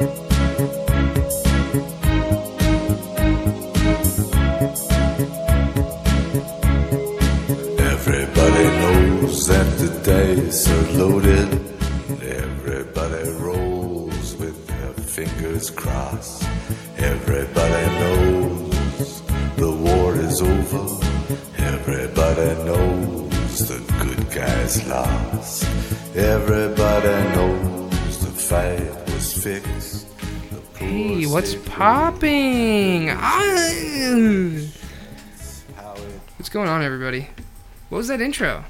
Everybody fight was fixed. The poor Hey, what's popping? Ah! What's going on, everybody? What was that intro?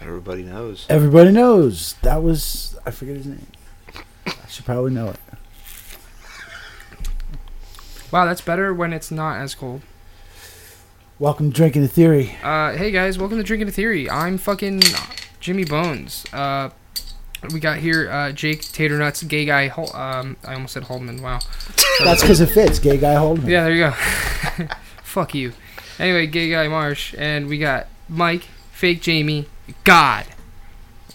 Everybody knows. Everybody knows that was I forget his name. I should probably know it. Wow, that's better when it's not as cold. Welcome to Drinking the Theory. Uh, hey guys, welcome to Drinking a Theory. I'm fucking Jimmy Bones. Uh, we got here uh, Jake Tater Nuts, gay guy. Hol- um, I almost said Holdman. Wow. That's because it fits. Gay guy Holdman. Yeah, there you go. Fuck you. Anyway, gay guy Marsh, and we got Mike, fake Jamie, God,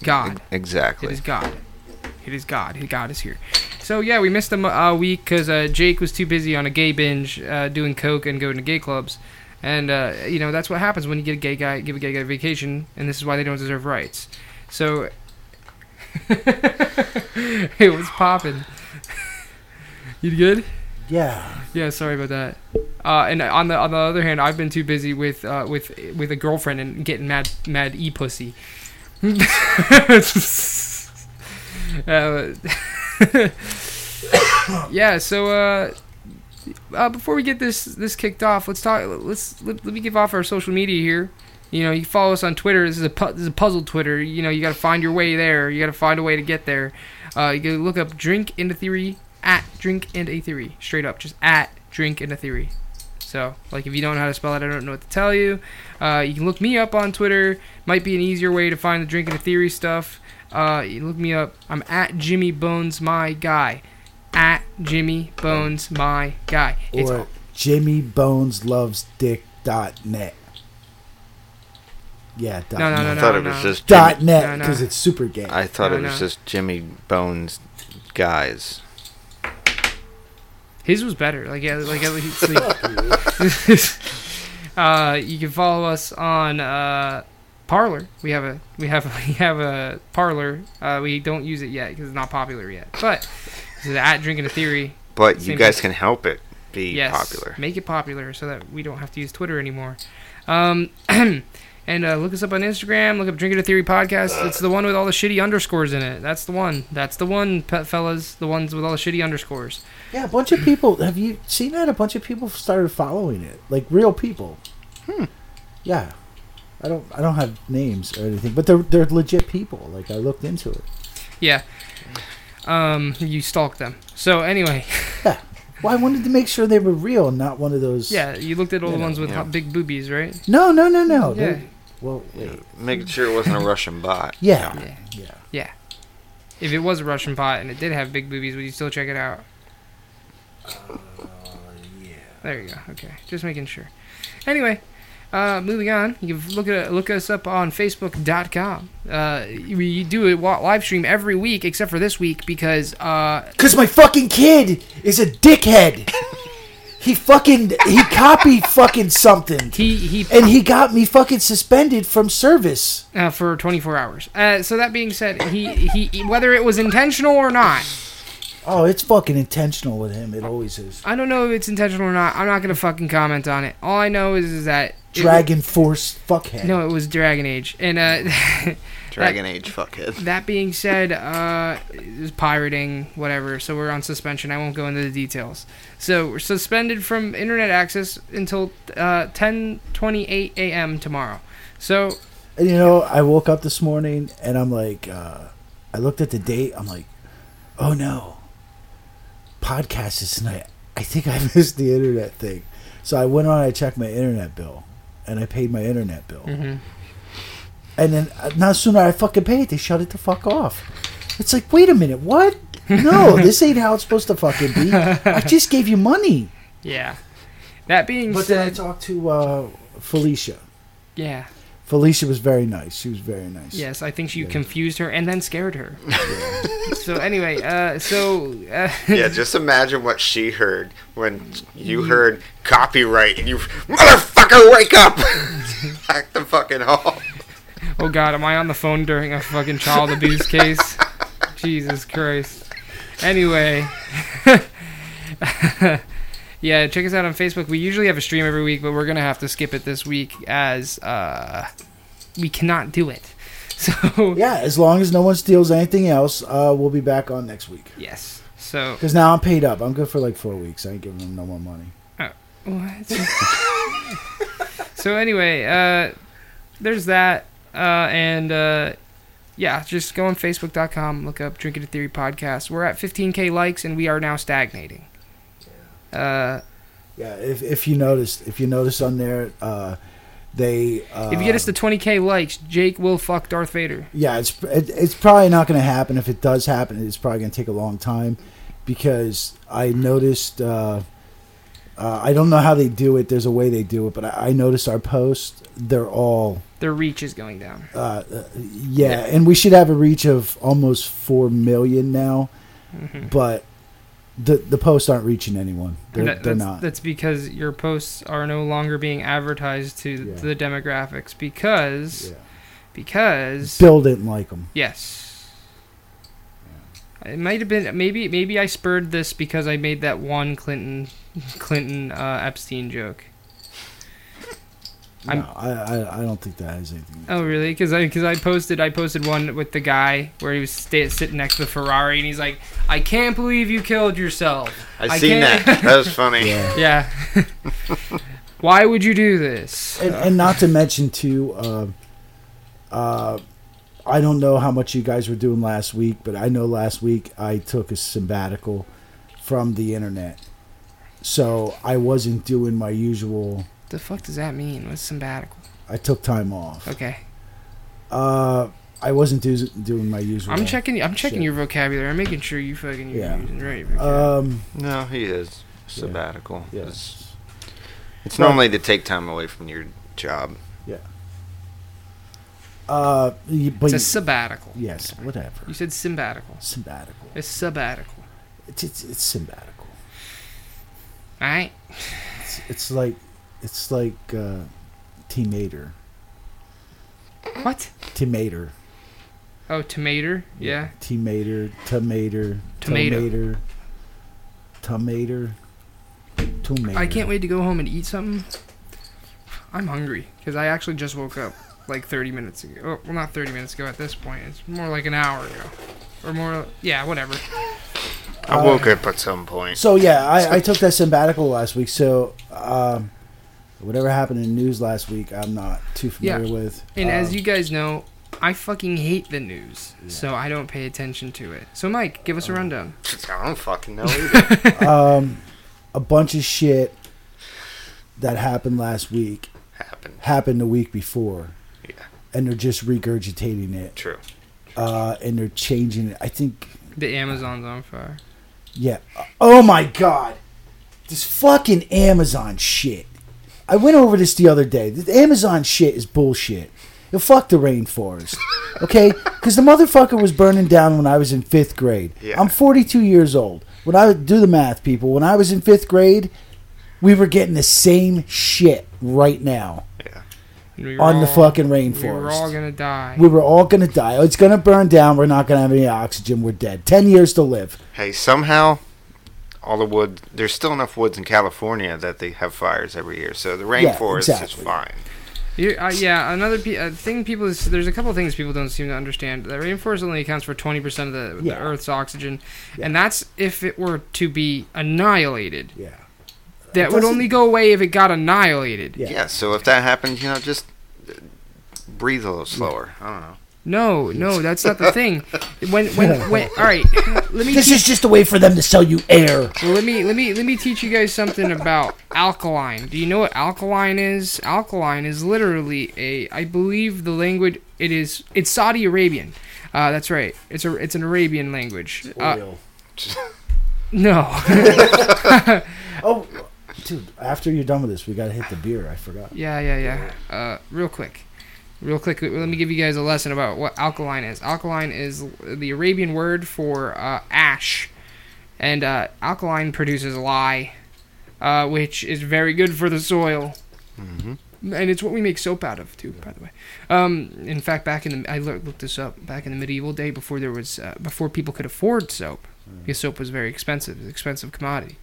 God. Exactly. is God. It is God. His God is here. So yeah, we missed a mo- a week because uh, Jake was too busy on a gay binge, uh, doing coke and going to gay clubs, and uh, you know that's what happens when you get a gay guy, give a gay guy a vacation, and this is why they don't deserve rights. So, hey, what's popping? you good? Yeah. Yeah, sorry about that. Uh, and on the on the other hand, I've been too busy with uh, with with a girlfriend and getting mad mad e pussy. uh, yeah. So uh, uh, before we get this this kicked off, let's talk. Let's let, let me give off our social media here. You know, you follow us on Twitter. This is a pu- this is a puzzle Twitter. You know, you got to find your way there. You got to find a way to get there. Uh, you can look up Drink into Theory at Drink and a Theory, straight up, just at Drink and a Theory. So, like, if you don't know how to spell it, I don't know what to tell you. Uh, you can look me up on Twitter. Might be an easier way to find the Drink and a Theory stuff. Uh, you look me up. I'm at Jimmy Bones My Guy. At Jimmy Bones My Guy. It's Or Jimmy Bones Loves Dick dot net. Yeah. Dot No, no, net. no, I no. thought it was just Dot Jimmy, net No, no. because it's super gay. I thought No, it was no. just Jimmy Bones guys. His was better. Like yeah, like at least like, uh, you can follow us on uh, Parler. We have a we have a, we have a Parler. Uh, we don't use it yet because it's not popular yet. But this is at Drinking a Theory. But you guys thing. can help it be yes, popular. make it popular so that we don't have to use Twitter anymore. Um, and uh, look us up on Instagram. Look up Drinking a Theory podcast. It's the one with all the shitty underscores in it. That's the one. That's the one, pet fellas. The ones with all the shitty underscores. yeah, a bunch of people. Have you seen that? A bunch of people started following it, like real people. Hmm. Yeah. I don't. I don't have names or anything, but they're they're legit people. Like I looked into it. Yeah. Um, you stalked them. So anyway, Well, I wanted to make sure they were real, not one of those. yeah, you looked at all the ones with yeah. big boobies, right? No, no, no, no. Yeah. They're- Well, wait. Making sure it wasn't a Russian bot. Yeah. Yeah. Yeah. If it was a Russian pot and it did have big boobies, would you still check it out? Uh, yeah. There you go. Okay, just making sure. Anyway, uh, moving on. You can look at look us up on Facebook.com. Uh, we do a live stream every week except for this week because uh, Cause my fucking kid is a dickhead. he fucking he copied fucking something, he he and he got me fucking suspended from service. uh, for 24 hours. Uh, so that being said, he, he whether it was intentional or not, Oh, it's fucking intentional with him. It always is. I don't know if it's intentional or not. I'm not gonna fucking comment on it. All I know is, is that it- Dragon Force fuckhead. no, it was Dragon Age, and uh, Dragon Age fuckhead. that being said, uh, it pirating, whatever. So we're on suspension. I won't go into the details. So we're suspended from internet access until uh, 10:28 a.m. tomorrow. So And you know, I woke up this morning and I'm like, uh, I looked at the date. I'm like, oh no, podcast is tonight. I think I missed the internet thing. So I went on. I checked my internet bill, and I paid my internet bill. mhm. And then uh, not sooner I fucking pay it, they shut it the fuck off. It's like, wait a minute, what? No, this ain't how it's supposed to fucking be. I just gave you money. yeah. That being said But then I talked to uh, Felicia. yeah. Felicia was very nice. She was very nice. Yes, I think you Yeah. confused her and then scared her. so anyway, uh, so uh, Yeah, just imagine what she heard when you heard copyright and you, motherfucker, wake up! Back the fucking hall. Oh god, am I on the phone during a fucking child abuse case? Jesus Christ. Anyway, yeah, check us out on Facebook. We usually have a stream every week, but we're gonna have to skip it this week as uh, we cannot do it. So Yeah, as long as no one steals anything else, uh, we'll be back on next week. yes, so Because now I'm paid up. I'm good for like four weeks. I ain't giving them no more money. What? so anyway, uh, there's that, uh, and uh, yeah, just go on Facebook.com, look up Drinking to Theory podcast. We're at 15k likes, and we are now stagnating. Uh, Yeah, if if you noticed, if you notice on there, uh, they. Uh, if you get us to 20k likes, Jake will fuck Darth Vader. yeah, it's it, it's probably not going to happen. If it does happen, it's probably going to take a long time because I noticed. Uh, uh, I don't know how they do it. There's a way they do it, but I, I noticed our posts. They're all Their reach is going down. uh, uh, yeah, and we should have a reach of almost four million now, Mhm. but the the posts aren't reaching anyone. They're, that- they're that's, not. that's because your posts are no longer being advertised to, Yeah. to the demographics because Yeah. because Bill didn't like them. Yes. It might have been maybe maybe I spurred this because I made that one Clinton Clinton uh, Epstein joke. I'm- No, I, I I don't think that has anything. Oh really? Because I because I posted I posted one with the guy where he was sta sitting next to the Ferrari and he's like, I can't believe you killed yourself. I, I seen can't- that. That was funny. Yeah. Yeah. Why would you do this? and, and not to mention too uh, uh, i don't know how much you guys were doing last week but i know last week i took a sabbatical from the internet so i wasn't doing my usual the fuck does that mean? What's sabbatical? i took time off Okay, uh, i wasn't do, doing my usual I'm checking. I'm checking shit. your vocabulary. I'm making sure you fucking you're Yeah. using right. vocab. um No, he is sabbatical. It's, yes it's Well- normally to take time away from your job. Uh but it's a sabbatical. yes whatever You said sabbatical. sabbatical It's sabbatical. it's it's, it's sabbatical All right. it's, it's like it's like uh teamater What? teamater Oh, tomato. Yeah. Teamater, tomater, Tomato. tomater, tomater, tomater. I can't wait to go home and eat something. I'm hungry because I actually just woke up like 30 minutes ago. Oh, well, not 30 minutes ago at this point. It's more like an hour ago, or more. Yeah, whatever. I Uh, woke up at some point. So yeah, I, I took that sabbatical last week. So um, whatever happened in the news last week, I'm not too familiar Yeah. with. And as Um, you guys know, I fucking hate the news, so I don't pay attention to it. So, Mike, give us a rundown. I don't fucking know either. um, a bunch of shit that happened last week Happened. happened the week before, Yeah. And they're just regurgitating it, True. uh, and they're changing it. I think The Amazon's on fire. Yeah. Oh my god. This fucking Amazon shit. I went over this the other day. The Amazon shit is bullshit. You fuck the rainforest. Okay? Because the motherfucker was burning down when I was in fifth grade. Yeah. I'm 42 years old. When I do the math, people, when I was in fifth grade, we were getting the same shit right now Yeah. We were on the all- fucking We were all rainforest. gonna die. We were all gonna die. It's gonna burn down. We're not gonna have any oxygen. We're dead. Ten years to live. Hey, somehow, all the wood. There's still enough woods in California that they have fires every year, so the Yeah, rainforest is fine. You, uh, yeah, another pe- uh, thing people is there's a couple of things people don't seem to understand. The rainforest only accounts for 20% of the, Yeah. the Earth's oxygen, Yeah. and that's if it were to be annihilated. Yeah. That would only go away if it got annihilated. Yeah. Yeah. So if that happens, you know, just uh, breathe a little slower. I don't know. No, no, that's not the thing. When when when all right, let me This te- is just a way for them to sell you air. well, let me let me let me teach you guys something about alkaline. Do you know what alkaline is? Alkaline is literally a I believe the language it is it's Saudi Arabian. Uh, that's right. It's a it's an Arabian language. Uh, no. oh, dude! After you're done with this, we gotta hit the beer. I forgot. Yeah, yeah, yeah. Uh, real quick. real quick. Let me give you guys a lesson about what alkaline is. Alkaline is the Arabian word for uh, ash, and uh, alkaline produces lye, uh, which is very good for the soil. hmm And it's what we make soap out of too, by the way. Um, in fact, back in the I looked this up. Back in the medieval day, before there was uh, before people could afford soap, because soap was very expensive, it an expensive commodity.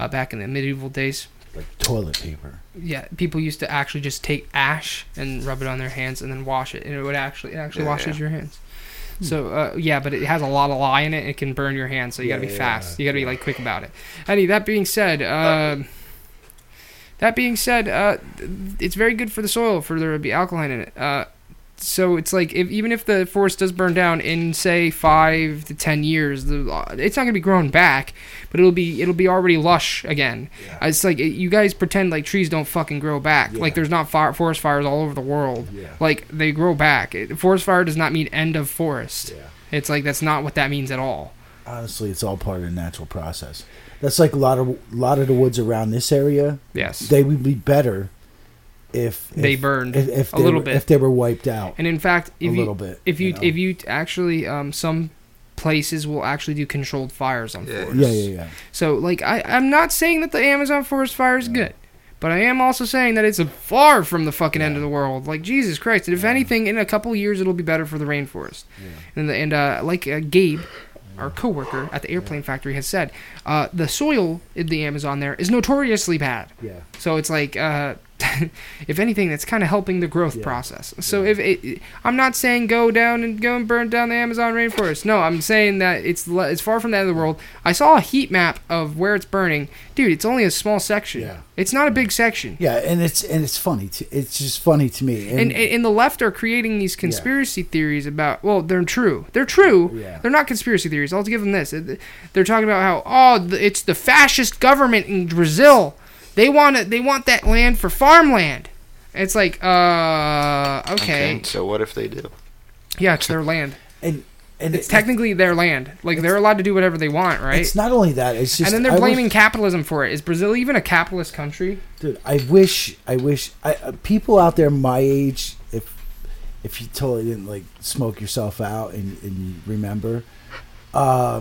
Uh, back in the medieval days, Like toilet paper. yeah, people used to actually just take ash and rub it on their hands and then wash it, and it would actually it actually Yeah, washes yeah. your hands. So uh, yeah, but it has a lot of lye in it. It can burn your hands, so you gotta Yeah, be yeah, fast. You gotta be like quick about it. Any that being said, uh, that being said, uh, it's very good for the soil for there to be alkaline in it. So it's like if even if the forest does burn down in say five to ten years, the, it's not gonna be grown back, but it'll be it'll be already lush again. Uh, It's like you guys pretend like trees don't fucking grow back. Yeah. Like there's not fire, forest fires all over the world. Yeah. Like they grow back. It, forest fire does not mean end of forest. Yeah. It's like that's not what that means at all. Honestly, it's all part of the natural process. That's like a lot of a lot of the woods around this area. Yes. They would be better if, They if- burned if, if a they little were- bit. if they were wiped out. and in fact, if a you little bit, if you, you know? if you actually um some places will actually do controlled fires on Yeah. forests. Yeah, yeah, yeah. So like I I'm not saying that the Amazon forest fire is good. But I am also saying that it's far from the fucking end of the world. Like Jesus Christ! And if anything, in a couple years, it'll be better for the rainforest. And the, and uh, like uh, Gabe, our coworker at the airplane factory, has said, uh, the soil in the Amazon there is notoriously bad. Yeah. So it's like, uh, if anything, that's kind of helping the growth Yeah. process. So if it, I'm not saying go down and go and burn down the Amazon rainforest. No, I'm saying that it's le- it's far from the end of the world. I saw a heat map of where it's burning, dude. It's only a small section. Yeah. It's not a big section. Yeah, and it's and it's funny. To, it's just funny to me. And, and the left are creating these conspiracy theories about well they're true they're true Yeah. they're not conspiracy theories I'll give them this they're talking about how oh it's the fascist government in Brazil they want it they want that land for farmland it's like uh okay, So what if they do? yeah it's their land and, and it's it- technically their land like they're allowed to do whatever they want right It's not only that. It's just. and then they're I wish- blaming capitalism for it is Brazil even a capitalist country Dude, I wish, I wish, I, uh, people out there my age, if if you totally didn't like smoke yourself out and, and you remember, uh,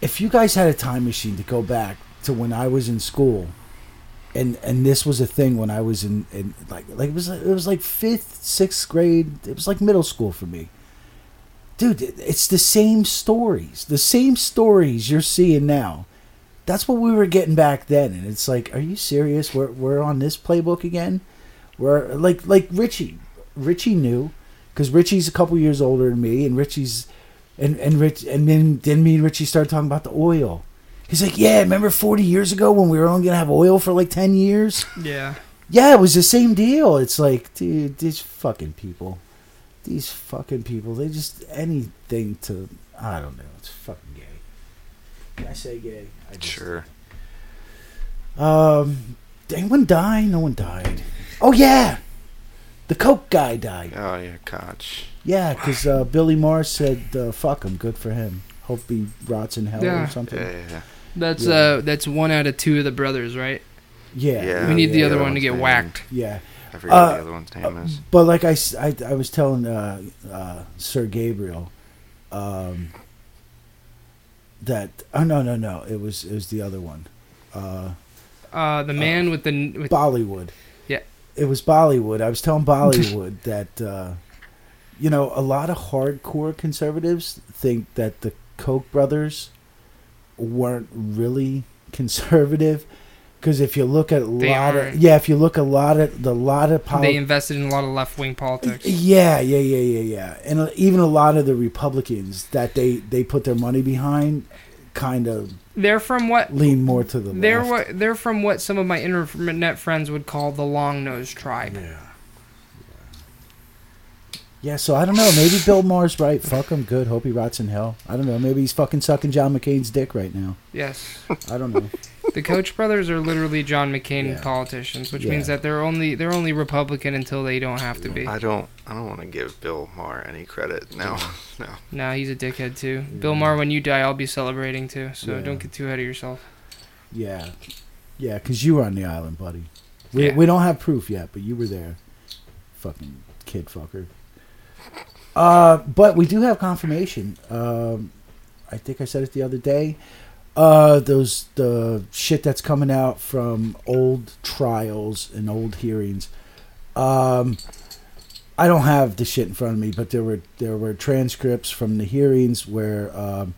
if you guys had a time machine to go back to when I was in school, and and this was a thing when I was in, in like like it was it was like fifth sixth grade, it was like middle school for me. Dude, it's the same stories, the same stories you're seeing now. That's what we were getting back then. And it's like are you serious? We're, we're on this playbook again? We're like like richie. Richie knew because richie's a couple years older than me and richie's and and rich and then then me and richie started talking about the oil he's like yeah remember 40 years ago when we were only gonna have oil for like 10 years yeah yeah it was the same deal it's like dude these fucking people these fucking people they just anything to i don't know it's fucking gay can i say gay I just- Sure. um, did anyone die? No one died. Oh yeah, the Coke guy died. Oh yeah, Koch. Yeah, because uh, Bill Maher said, uh, "Fuck him, good for him. Hope he rots in hell Yeah. or something." Yeah, yeah, yeah. That's Yeah. uh that's one out of two of the brothers right Yeah, Yeah. we need the yeah, other yeah. one to get Yeah. whacked yeah. I forget what Uh, the other one's name is. But like I I was telling uh, uh, Sir Gabriel, um, that oh no no no it was it was the other one, uh, uh the man with the with Bollywood. Yeah. It was Bollywood. I was telling Bollywood that uh, you know a lot of hardcore conservatives think that the Koch brothers weren't really conservative because if you look at a They lot aren't. of yeah, if you look a lot of the lot of they invested in a lot of left wing politics. Yeah, yeah, yeah, yeah, yeah, and uh, even a lot of the Republicans that they they put their money behind, kind of They're from what lean more to the they're left. what they're from what some of my internet friends would call the long nosed tribe. Yeah. Yeah, so I don't know. Maybe Bill Maher's right. Fuck him. Good. Hope he rots in hell. I don't know. Maybe he's fucking sucking John McCain's dick right now. Yes, I don't know. the Koch brothers are literally John McCain Yeah. politicians, which Yeah. means that they're only they're only Republican until they don't have to be. I don't. I don't want to give Bill Maher any credit. No, no. No, he's a dickhead too. Bill Maher, when you die, I'll be celebrating too. So Yeah. don't get too ahead of yourself. Yeah, yeah, because you were on the island, buddy. We Yeah. we don't have proof yet, but you were there. Fucking kid fucker. Uh, but we do have confirmation. Um, I think I said it the other day. Uh, those the shit that's coming out from old trials and old hearings. Um, I don't have the shit in front of me, but there were there were transcripts from the hearings where um,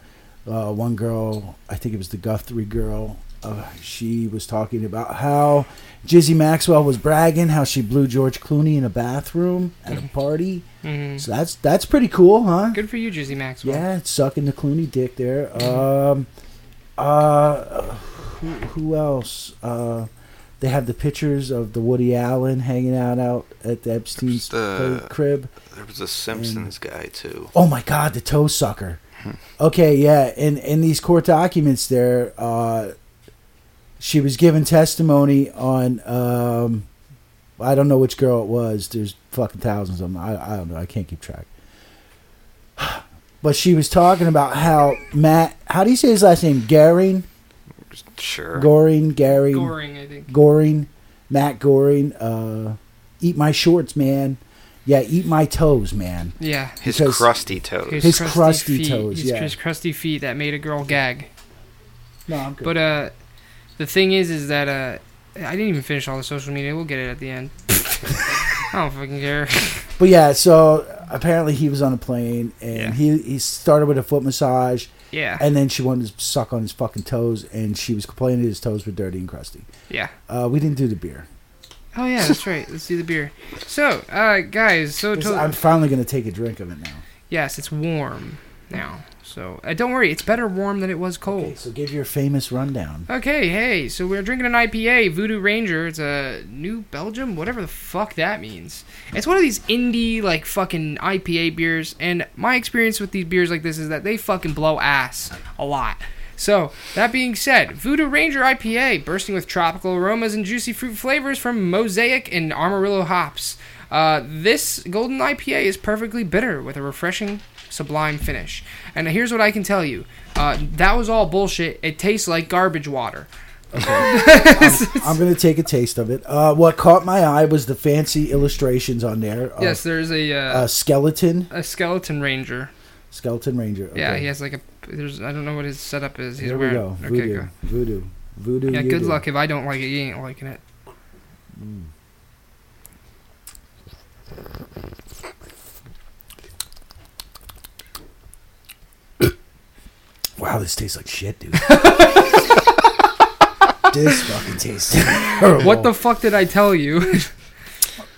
uh, one girl, I think it was the Guthrie girl, uh, she was talking about how Jizzy Maxwell was bragging how she blew George Clooney in a bathroom at a party. hmm So that's that's pretty cool, huh? Good for you, Jizzy Maxwell. Yeah, sucking the Clooney dick there. Um, uh, who, who else? Uh, they have the pictures of the Woody Allen hanging out out at the Epstein's The- crib. There was a Simpsons guy too. Oh my God, the toe sucker. Okay, yeah, in in these court documents, there, uh, she was given testimony on. Um, I don't know which girl it was. There's fucking thousands of them. I, I don't know. I can't keep track. But she was talking about how Matt. How do you say his last name? Goring, Sure. Goring, Gary, Goring, I think. Goring, Matt Goring. Uh, eat my shorts, man. Yeah, eat my toes, man. Yeah. His because- crusty toes. His crusty feet. toes, His, yeah. his crusty feet that made a girl gag. No, I'm good. But uh, the thing is, is that uh, I didn't even finish all the social media. We'll get it at the end. I don't fucking care. But yeah, so apparently he was on a plane and Yeah. he he started with a foot massage Yeah. and then she wanted to suck on his fucking toes and she was complaining that his toes were dirty and crusty. Yeah. Uh, we didn't do the beer. Oh yeah, that's right. Let's do the beer. So, uh, guys, so to- I'm finally gonna take a drink of it now. yes, it's warm now. So uh, don't worry, it's better warm than it was cold. Okay, so give your famous rundown. Okay, hey, so we're drinking an IPA, Voodoo Ranger. It's a New Belgium, whatever the fuck that means. It's one of these indie, like, fucking IPA beers, and my experience with these beers like this is that they fucking blow ass a lot. So, that being said, Voodoo Ranger IPA, bursting with tropical aromas and juicy fruit flavors from Mosaic and Amarillo hops. Uh, this golden IPA is perfectly bitter with a refreshing, sublime finish. And here's what I can tell you uh, that was all bullshit. It tastes like garbage water. I'm gonna take a taste of it. Uh, what caught my eye was the fancy illustrations on there. Yes, there's a uh, a skeleton, a skeleton ranger. skeleton ranger. Okay. Yeah, he has like a. There's I don't know what his setup is. He's Here we wearing. go. Okay, Voodoo, go. voodoo, voodoo. Yeah, good do. luck. If I don't like it, you ain't liking it. Wow, this tastes like shit, dude. this fucking tastes terrible. What the fuck did I tell you?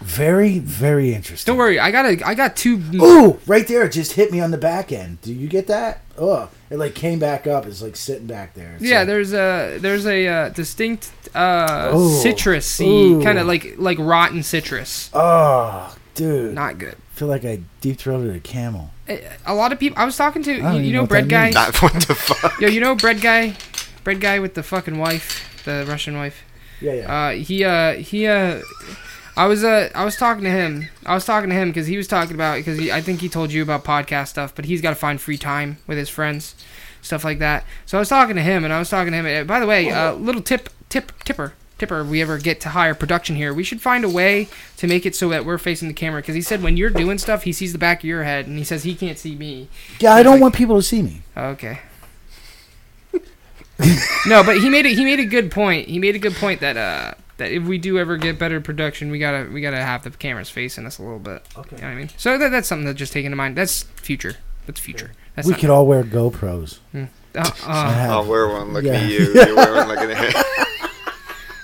Very, very interesting. don't worry, I got a. I got two. Ooh, right there, it just hit me on the back end. Do you get that? Oh, it like came back up. It's like sitting back there. It's Yeah, like- there's a there's a uh, distinct uh, citrusy kind of like like rotten citrus. Oh, dude, Not good. I feel like I deep throated a camel. A- A lot of people. I was talking to you, you know know bread guy. means. Not what the fuck. Yo, you know bread guy, bread guy with the fucking wife, the Russian wife. Yeah, yeah. Uh, he uh he uh. I was uh I was talking to him. I was talking to him because he was talking about because I think he told you about podcast stuff, but he's got to find free time with his friends, stuff like that. So I was talking to him, and I was talking to him. uh, By the way, uh, little tip tip tipper tipper. If we ever get to higher production here, we should find a way to make it so that we're facing the camera. Because he said when you're doing stuff, he sees the back of your head, and he says he can't see me. yeah, I don't like- want people to see me. Okay. no, but he made it. He made a good point. He made a good point that uh that if we do ever get better production, we gotta we gotta have the cameras facing us a little bit. Okay. You know what I mean? So that, that's something to just take into mind. That's future. That's future. That's we not, could all wear GoPros. uh, uh, I'll wear one looking Yeah. at you. You wear one looking at him.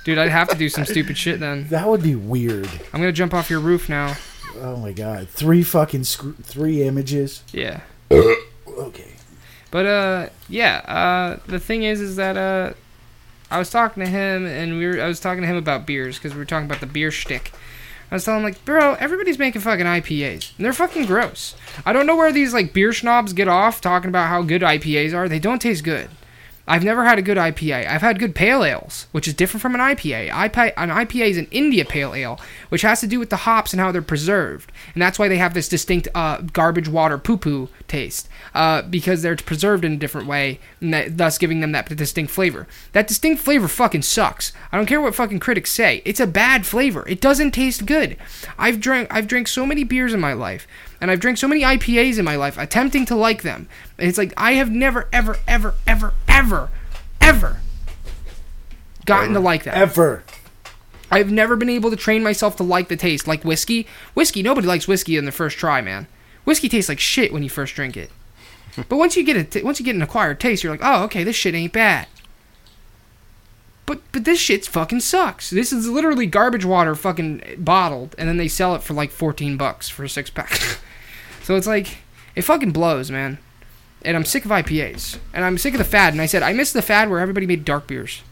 Dude, I'd have to do some stupid shit then. that would be weird. I'm gonna jump off your roof now. Oh my god, three fucking scr- three images. Yeah. Okay. But uh, yeah. Uh, the thing is, is that uh, I was talking to him, and we were I was talking to him about beers because we were talking about the beer shtick. I was telling him like, bro, everybody's making fucking IPAs, and they're fucking gross. I don't know where these like beer snobs get off talking about how good IPAs are. They don't taste good. I've never had a good IPA. I've had good pale ales, which is different from an IPA. An IPA is an India pale ale, which has to do with the hops and how they're preserved, and that's why they have this distinct uh, garbage water poo poo taste uh, because they're preserved in a different way, and that, thus giving them that distinct flavor. That distinct flavor fucking sucks. I don't care what fucking critics say. It's a bad flavor. It doesn't taste good. I've drank I've drank so many beers in my life and I've drank so many IPAs in my life, attempting to like them. And it's like I have never, ever, ever, ever, ever, ever gotten to like that. Ever. I've never been able to train myself to like the taste, like whiskey. Whiskey, nobody likes whiskey in the first try, man. Whiskey tastes like shit when you first drink it. But once you get a t- once you get an acquired taste, you're like, oh, okay, this shit ain't bad. But but this shit's fucking sucks. This is literally garbage water, fucking bottled, and then they sell it for like 14 bucks for a six pack. so it's like it fucking blows, man. And I'm sick of IPAs, and I'm sick of the fad. And I said I miss the fad where everybody made dark beers.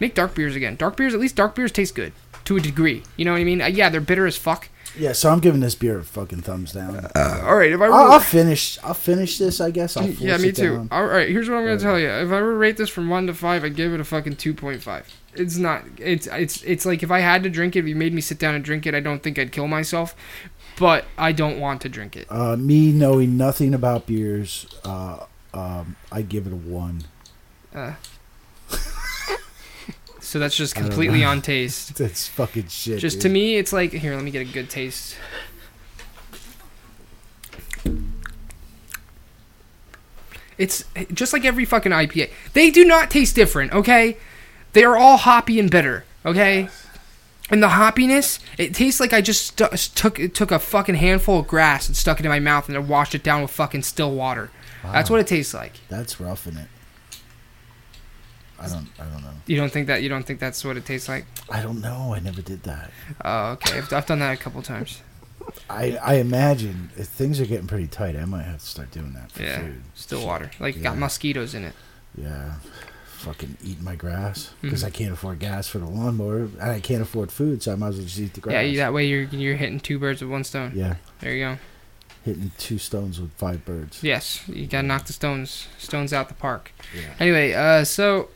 Make dark beers again. Dark beers, at least dark beers taste good to a degree. You know what I mean? Uh, yeah, they're bitter as fuck. Yeah, so I'm giving this beer a fucking thumbs down. All right, if I were, I'll, I'll finish. I'll finish this. I guess. I'll yeah, me too. down. All right, here's what I'm gonna tell you. If I were to rate this from one to five, I'd give it a fucking two point five. It's not. It's it's it's like if I had to drink it, if you made me sit down and drink it, I don't think I'd kill myself. But I don't want to drink it. Uh, me knowing nothing about beers, uh, um, I give it a one. So that's just completely on taste. That's fucking shit. Just dude. to me, it's like here. Let me get a good taste. It's just like every fucking IPA. They do not taste different, okay? They are all hoppy and bitter, okay? And the hoppiness, it tastes like I just stu- took took a fucking handful of grass and stuck it in my mouth and then washed it down with fucking still water. That's what it tastes like. That's roughing it. I don't. I don't know. You don't think that? You don't think that's what it tastes like? I don't know. I never did that. Oh, okay. I've, I've done that a couple times. I I imagine if things are getting pretty tight, I might have to start doing that for Yeah, food. still water. Like it got mosquitoes in it. Yeah. Fucking eating my grass because Mhm. I can't afford gas for the lawnmower and I can't afford food, so I might as well just eat the grass. Yeah, that way you're you're hitting two birds with one stone. Yeah, There you go. hitting two stones with five birds. Yes, you gotta knock the stones stones out the park. Yeah. Anyway, uh, so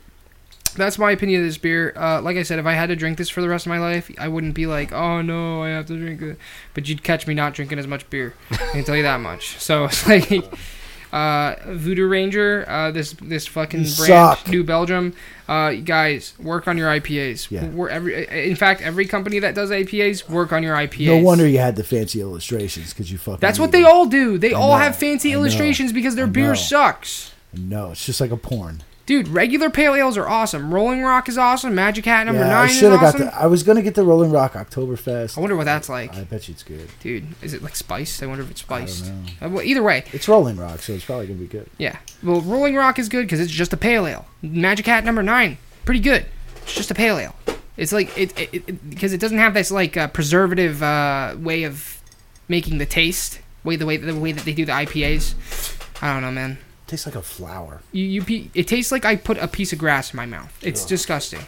that's my opinion of this beer. Uh, like I said, if I had to drink this for the rest of my life, I wouldn't be like, oh no, I have to drink it. But you'd catch me not drinking as much beer. I can tell you that much. So it's like. Uh, Voodoo Ranger, uh, this this fucking You brand, suck. New Belgium. Uh, guys work on your IPAs. Yeah. We're every, in fact, every company that does IPAs work on your IPAs. No wonder you had the fancy illustrations because you fucking. That's what they them. all do. They I all know, have fancy I know, illustrations because their beer know. sucks. No, it's just like a porn. Dude, regular pale ales are awesome. Rolling Rock is awesome. Magic Hat number yeah, nine I is should have awesome. got the. I was gonna get the Rolling Rock Oktoberfest. I wonder what that's like. I bet you it's good. Dude, is it like spiced? I wonder if it's I spiced. don't know. Uh, well, either way, It's Rolling Rock, so it's probably gonna be good. yeah. Well, Rolling Rock is good because it's just a pale ale. Magic Hat number nine, pretty good. It's just a pale ale. It's like it because it, it, it doesn't have this like uh, preservative uh, way of making the taste. Way the way the way that they do the IPAs. I don't know, man. Tastes like a flower. You, you pe- it tastes like I put a piece of grass in my mouth. It's disgusting.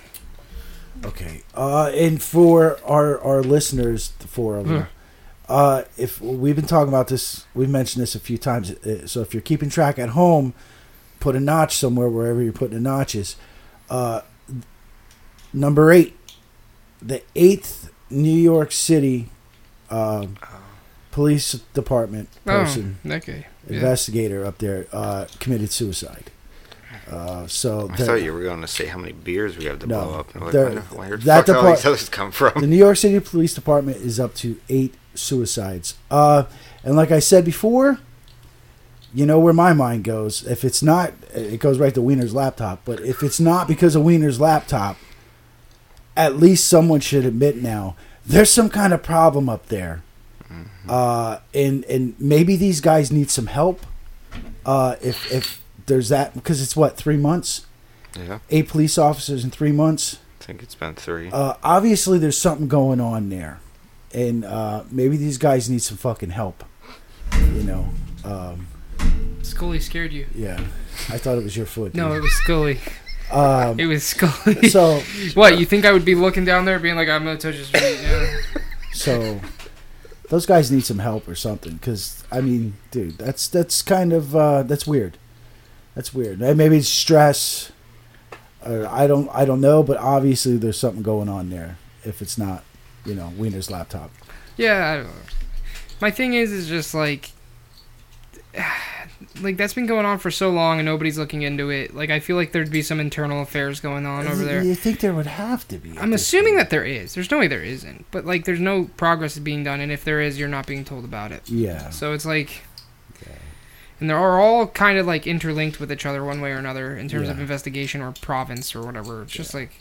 Okay. Uh, and for our our listeners, the four of them, uh, if we've been talking about this, we've mentioned this a few times. uh, So if you're keeping track at home, put a notch somewhere wherever you're putting the notches. Uh, number eight, the eighth New York City um police department person, Oh, okay. Yeah. investigator up there, uh, committed suicide. Uh, so I the- thought you were going to say how many beers we have to No, blow up. No, there- where, where the that fuck all these others come from? the New York City Police Department is up to eight suicides. Uh, and like I said before, you know where my mind goes. If it's not, it goes right to Weiner's laptop. But if it's not because of Weiner's laptop, at least someone should admit now there's some kind of problem up there. Uh, and and maybe these guys need some help. Uh, if if there's that because it's what three months, Yeah, eight police officers in three months. I think it's been three. Uh, obviously, there's something going on there, and uh, maybe these guys need some fucking help. You know, um, Scully scared you. yeah. I thought it was your foot. No, it was Scully. Um, It was Scully. so what? You think I would be looking down there, being like, "I'm gonna touch his feet"? Yeah. so those guys need some help or something. Because I mean, dude, that's that's kind of uh, that's weird. That's weird. Maybe it's stress. I don't I don't know, but obviously there's something going on there. If it's not, you know, Weiner's laptop. Yeah. My thing is, is just like, like that's been going on for so long and nobody's looking into it. Like I feel like there'd be some internal affairs going on over there. You think there would have to be? I'm assuming point. that there is. There's no way there isn't. But like, there's no progress being done, and if there is, you're not being told about it. Yeah. So it's like, Okay. and they are all kind of like interlinked with each other one way or another in terms of investigation or province or whatever. It's just like,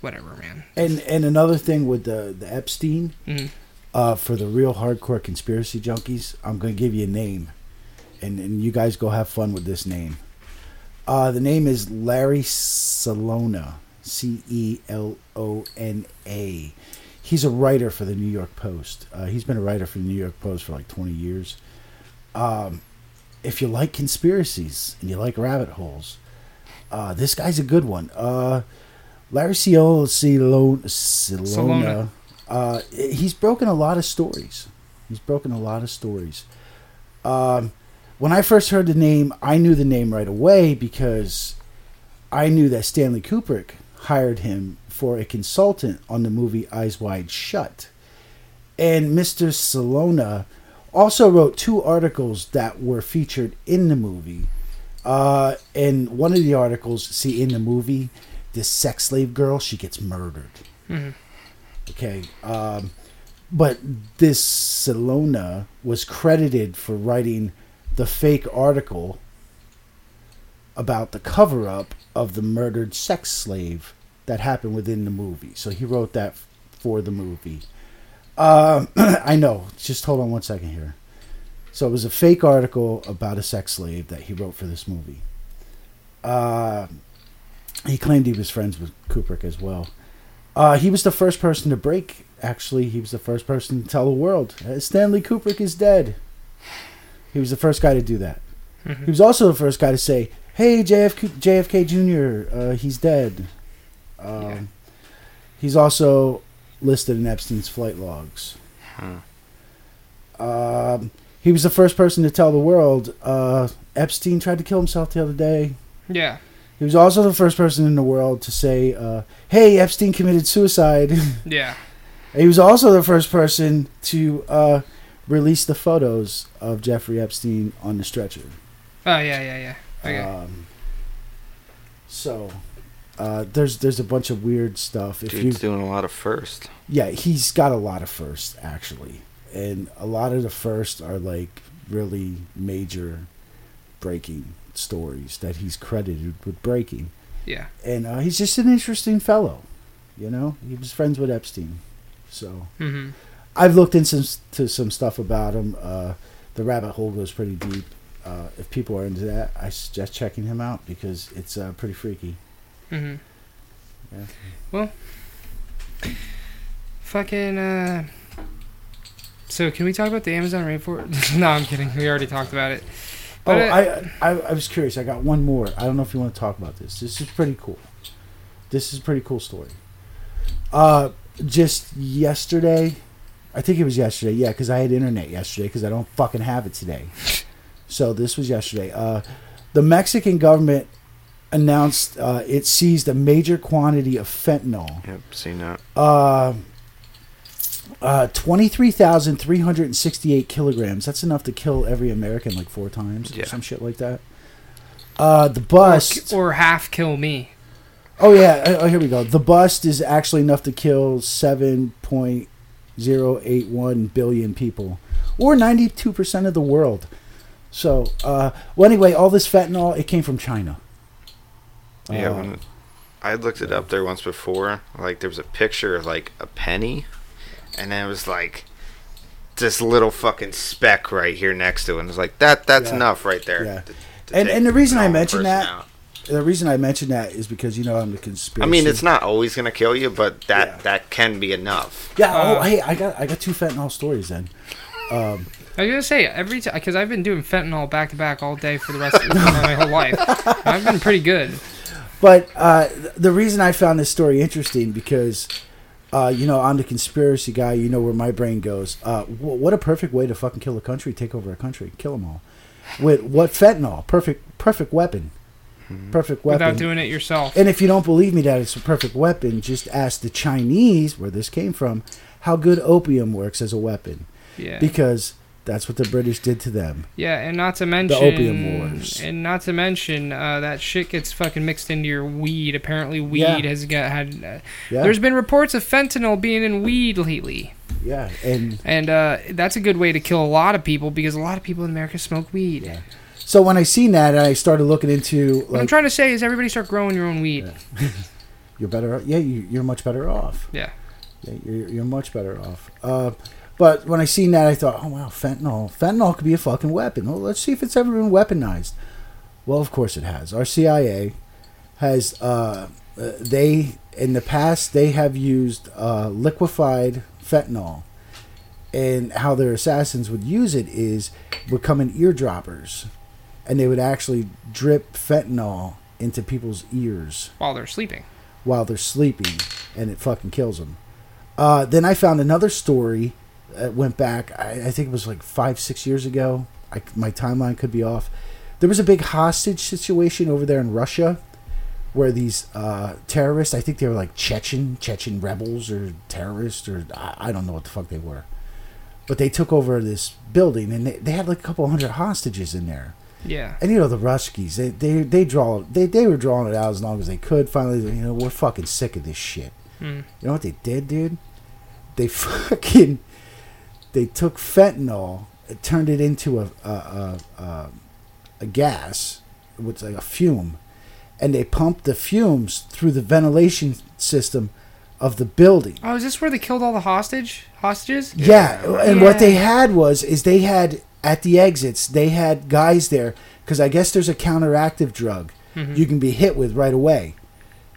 whatever, man. And and another thing with the the Epstein, Mhm. uh, for the real hardcore conspiracy junkies, I'm gonna give you a name, and and you guys go have fun with this name. Uh, the name is Larry Celona, C E L O N A. He's a writer for the New York Post. Uh, he's been a writer for the New York Post for like 20 years. Um, if you like conspiracies and you like rabbit holes, uh, this guy's a good one. Uh, Larry Ciolo, Celona, Celona, Celona. Uh, he's broken a lot of stories. He's broken a lot of stories. Um, when I first heard the name, I knew the name right away because I knew that Stanley Kubrick hired him for a consultant on the movie Eyes Wide Shut. And Mr. Celona also wrote two articles that were featured in the movie. Uh, and one of the articles, see, in the movie, this sex slave girl, she gets murdered. Mhm. Okay. Um, but this Celona was credited for writing the fake article about the cover up of the murdered sex slave that happened within the movie. So he wrote that for the movie. Um, I know. Just hold on one second here. So it was a fake article about a sex slave that he wrote for this movie. Uh, he claimed he was friends with Kubrick as well. Uh, he was the first person to break. Actually, he was the first person to tell the world uh, Stanley Kubrick is dead. He was the first guy to do that. Mhm. He was also the first guy to say, "Hey, JFK, JFK Jr., uh, he's dead." Um, Yeah. He's also listed in Epstein's flight logs. Huh. Um, he was the first person to tell the world uh, Epstein tried to kill himself the other day. Yeah. He was also the first person in the world to say, uh, "Hey, Epstein committed suicide." Yeah. he was also the first person to uh, release the photos of Jeffrey Epstein on the stretcher. Oh yeah, yeah, yeah. Okay. Um, so uh, there's there's a bunch of weird stuff. If Dude's you doing a lot of first. yeah, he's got a lot of firsts actually, and a lot of the firsts are like really major breaking stories that he's credited with breaking. yeah. And uh, he's just an interesting fellow, you know. He was friends with Epstein, so hmm I've looked into some, to some stuff about him. Uh, the rabbit hole goes pretty deep. Uh, if people are into that, I suggest checking him out because it's uh, pretty freaky. hmm Yeah. Well, fucking. uh... So can we talk about the Amazon rainforest? no, I'm kidding. We already talked about it. Oh, But uh, I, I I was curious. I got one more. I don't know if you want to talk about this. This is pretty cool. This is a pretty cool story. Uh, just yesterday, I think it was yesterday. Yeah, because I had internet yesterday because I don't fucking have it today. So this was yesterday. Uh, the Mexican government announced uh, it seized a major quantity of fentanyl. Yep, seen that. Uh, uh, 23,368 kilograms. That's enough to kill every American like four times or Yeah. some shit like that. Uh, the bust. or half kill me. oh, yeah. Oh, here we go. The bust is actually enough to kill 7.081 billion people, or 92% of the world. So, uh, well, anyway, all this fentanyl, it came from China. Yeah, Uh, when I looked it up there once before. Like there was a picture of like a penny, and then it was like this little fucking speck right here next to it. And it's like that. That's Yeah. enough right there. Yeah. to- to And- and the reason I normal mention that- out. The reason I mention that is because, you know, I'm the conspiracy. I mean, it's not always gonna kill you, but that Yeah. that can be enough. Yeah. oh, Uh, hey, I got I got two fentanyl stories then. Um, I was gonna say every time because I've been doing fentanyl back to back all day for the rest of my whole life. I've been pretty good. but uh, the reason I found this story interesting because, uh, you know, I'm the conspiracy guy. You know where my brain goes. Uh, wh- what a perfect way to fucking kill a country, take over a country, kill them all. With what fentanyl? Perfect, perfect weapon. Perfect weapon. without doing it yourself. And if you don't believe me that it's a perfect weapon, just ask the Chinese, where this came from, how good opium works as a weapon. yeah. Because that's what the British did to them. Yeah, and not to mention the Opium Wars. and not to mention uh, that shit gets fucking mixed into your weed. Apparently, weed Yeah. has got had. Uh, Yeah. There's been reports of fentanyl being in weed lately, yeah. And and uh, that's a good way to kill a lot of people because a lot of people in America smoke weed. Yeah. So when I seen that, I started looking into What I'm trying to say is everybody start growing your own weed. you're better. Yeah, you, you're much better off. Yeah. Yeah, you're, you're much better off. Uh, but when I seen that, I thought, oh wow, fentanyl. Fentanyl could be a fucking weapon. Well, let's see if it's ever been weaponized. Well, of course it has. Our CIA has. Uh, uh, they in the past they have used uh, liquefied fentanyl, and how their assassins would use it is would come in eardroppers, and they would actually drip fentanyl into people's ears while they're sleeping. while they're sleeping, and it fucking kills them. Uh, then I found another story. That went back. I, I think it was like five, six years ago. I, my timeline could be off. There was a big hostage situation over there in Russia, where these uh, terrorists. I think they were like Chechen, Chechen rebels or terrorists, or I, I don't know what the fuck they were. But they took over this building, and they, they had like a couple hundred hostages in there. Yeah. And you know the Ruskies, they they they draw they they were drawing it out as long as they could. Finally, you know, we're fucking sick of this shit. Hmm. You know what they did, dude? They fucking they took fentanyl, it turned it into a a a, a, a gas, which like a fume, and they pumped the fumes through the ventilation system of the building. Oh, is this where they killed all the hostage hostages? Yeah, and what they had was is they had at the exits they had guys there because I guess there's a counteractive drug Mhm. you can be hit with right away,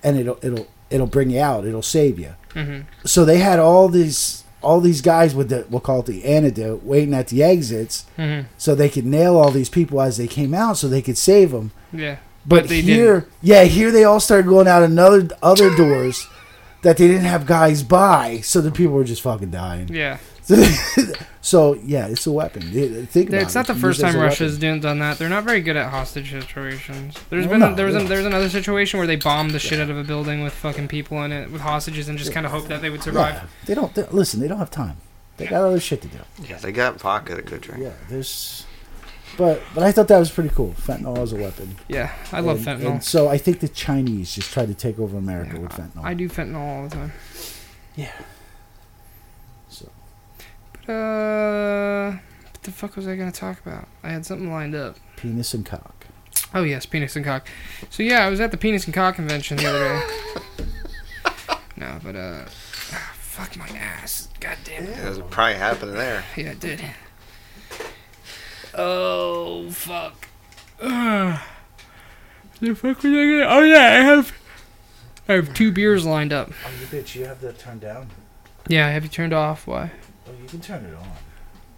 and it'll it'll it'll bring you out. It'll save you. hmm So they had all these all these guys with the we'll call it the antidote waiting at the exits hmm so they could nail all these people as they came out so they could save them. Yeah. But, But they here, yeah, here they all started going out another other doors that they didn't have guys by, so the people were just fucking dying. Yeah. so yeah, it's a weapon. Think about It's it. not the first time Russia's weapon. done, done that. They're not very good at hostage situations. There's Well, been no, there was they're a, there was another situation where they bombed the shit out of a building with fucking people in it with hostages and just kind of hoped that they would survive. Yeah, they don't they, listen. They don't have time. They got other shit to do. Yeah, they got vodka to go drink. Yeah, there's. But but I thought that was pretty cool. Fentanyl as a weapon. Yeah, I love And- fentanyl. And so I think the Chinese just tried to take over America Yeah, with fentanyl. I do fentanyl all the time. yeah. So But, uh, what the fuck was I gonna talk about? I had something lined up. penis and cock. Oh yes, penis and cock. So yeah, I was at the penis and cock convention the other day. no, but uh, ah, fuck my ass. God damn it. Yeah, that's probably happened there. Yeah, it did. Oh fuck. Ugh. the fuck was I gonna? Oh yeah, I have. I have two beers lined up. Oh, you bitch! You have that turned down. Yeah, have you turned off? Why? You can turn it on.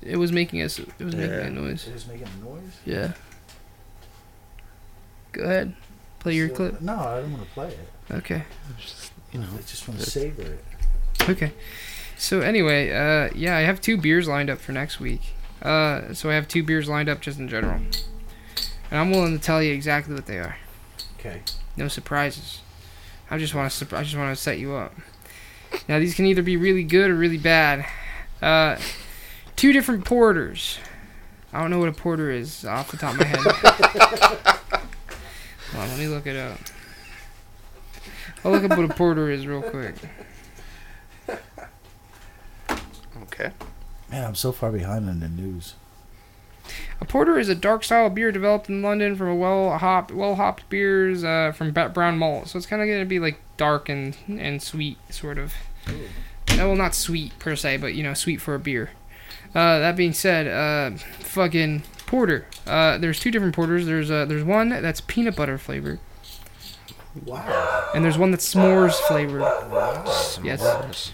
It was making us. It was making Yeah. a noise. It was making a noise. Yeah. Go ahead. Play your So- clip. No, I don't want to play it. Okay. You know, I just want to savor it. Okay. So anyway, uh, yeah, I have two beers lined up for next week. Uh, so I have two beers lined up just in general, and I'm willing to tell you exactly what they are. Okay. No surprises. I just want to. I just want to set you up. Now these can either be really good or really bad. Uh, two different porters. I don't know what a porter is off the top of my head. Hold on, let me look it up. I'll look up what a porter is real quick. okay. Man, I'm so far behind on the news. A porter is a dark style beer developed in London from a well hopped, well hopped beers uh, from brown malt. So it's kind of gonna be like dark and and sweet, sort of. No, well, not sweet per se, but you know, sweet for a beer. Uh, that being said, uh, fucking porter. Uh, there's two different porters. There's uh, there's one that's peanut butter flavored, Wow. and there's one that's s'mores flavored. Yes. S'mores.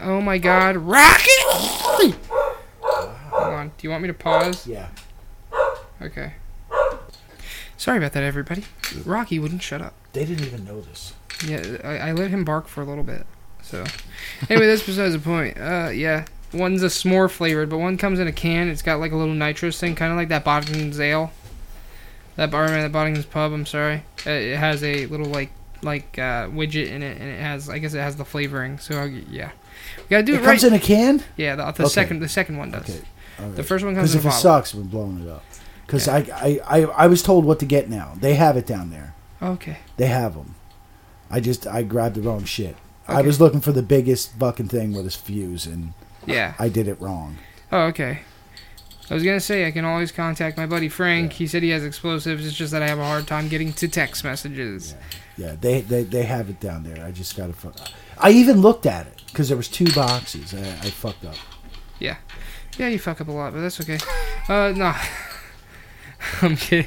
Oh my God, Rocky! Hold on. Do you want me to pause? Yeah. Okay. Sorry about that, everybody. Rocky wouldn't shut up. They didn't even know this. Yeah, I, I let him bark for a little bit. So, anyway, that's besides the point. Uh, yeah, one's a s'more flavored, but one comes in a can. It's got like a little nitrous thing, kind of like that Bodden's ale. That barman at Boddington's Pub. I'm sorry. Uh, it has a little like like uh, widget in it, and it has I guess it has the flavoring. So I'll, yeah, we gotta do It it, comes right. in a can. yeah, the, the Okay. second the second one does. Okay. all The first one comes in a bottle. Because if it sucks, we're blowing it up. Because I, I, I, I was told what to get now. They have it down there. Okay. They have them. I just I grabbed the wrong shit. I was looking for the biggest fucking thing with his fuse, and Yeah. I did it wrong. Oh, okay. I was gonna say I can always contact my buddy Frank. He said he has explosives. It's just that I have a hard time getting to text messages. Yeah, they they, they have it down there. I just got to. Fu- I even looked at it because there was two boxes. I, I fucked up. Yeah, yeah, you fuck up a lot, but that's okay. Uh, no, I'm kidding.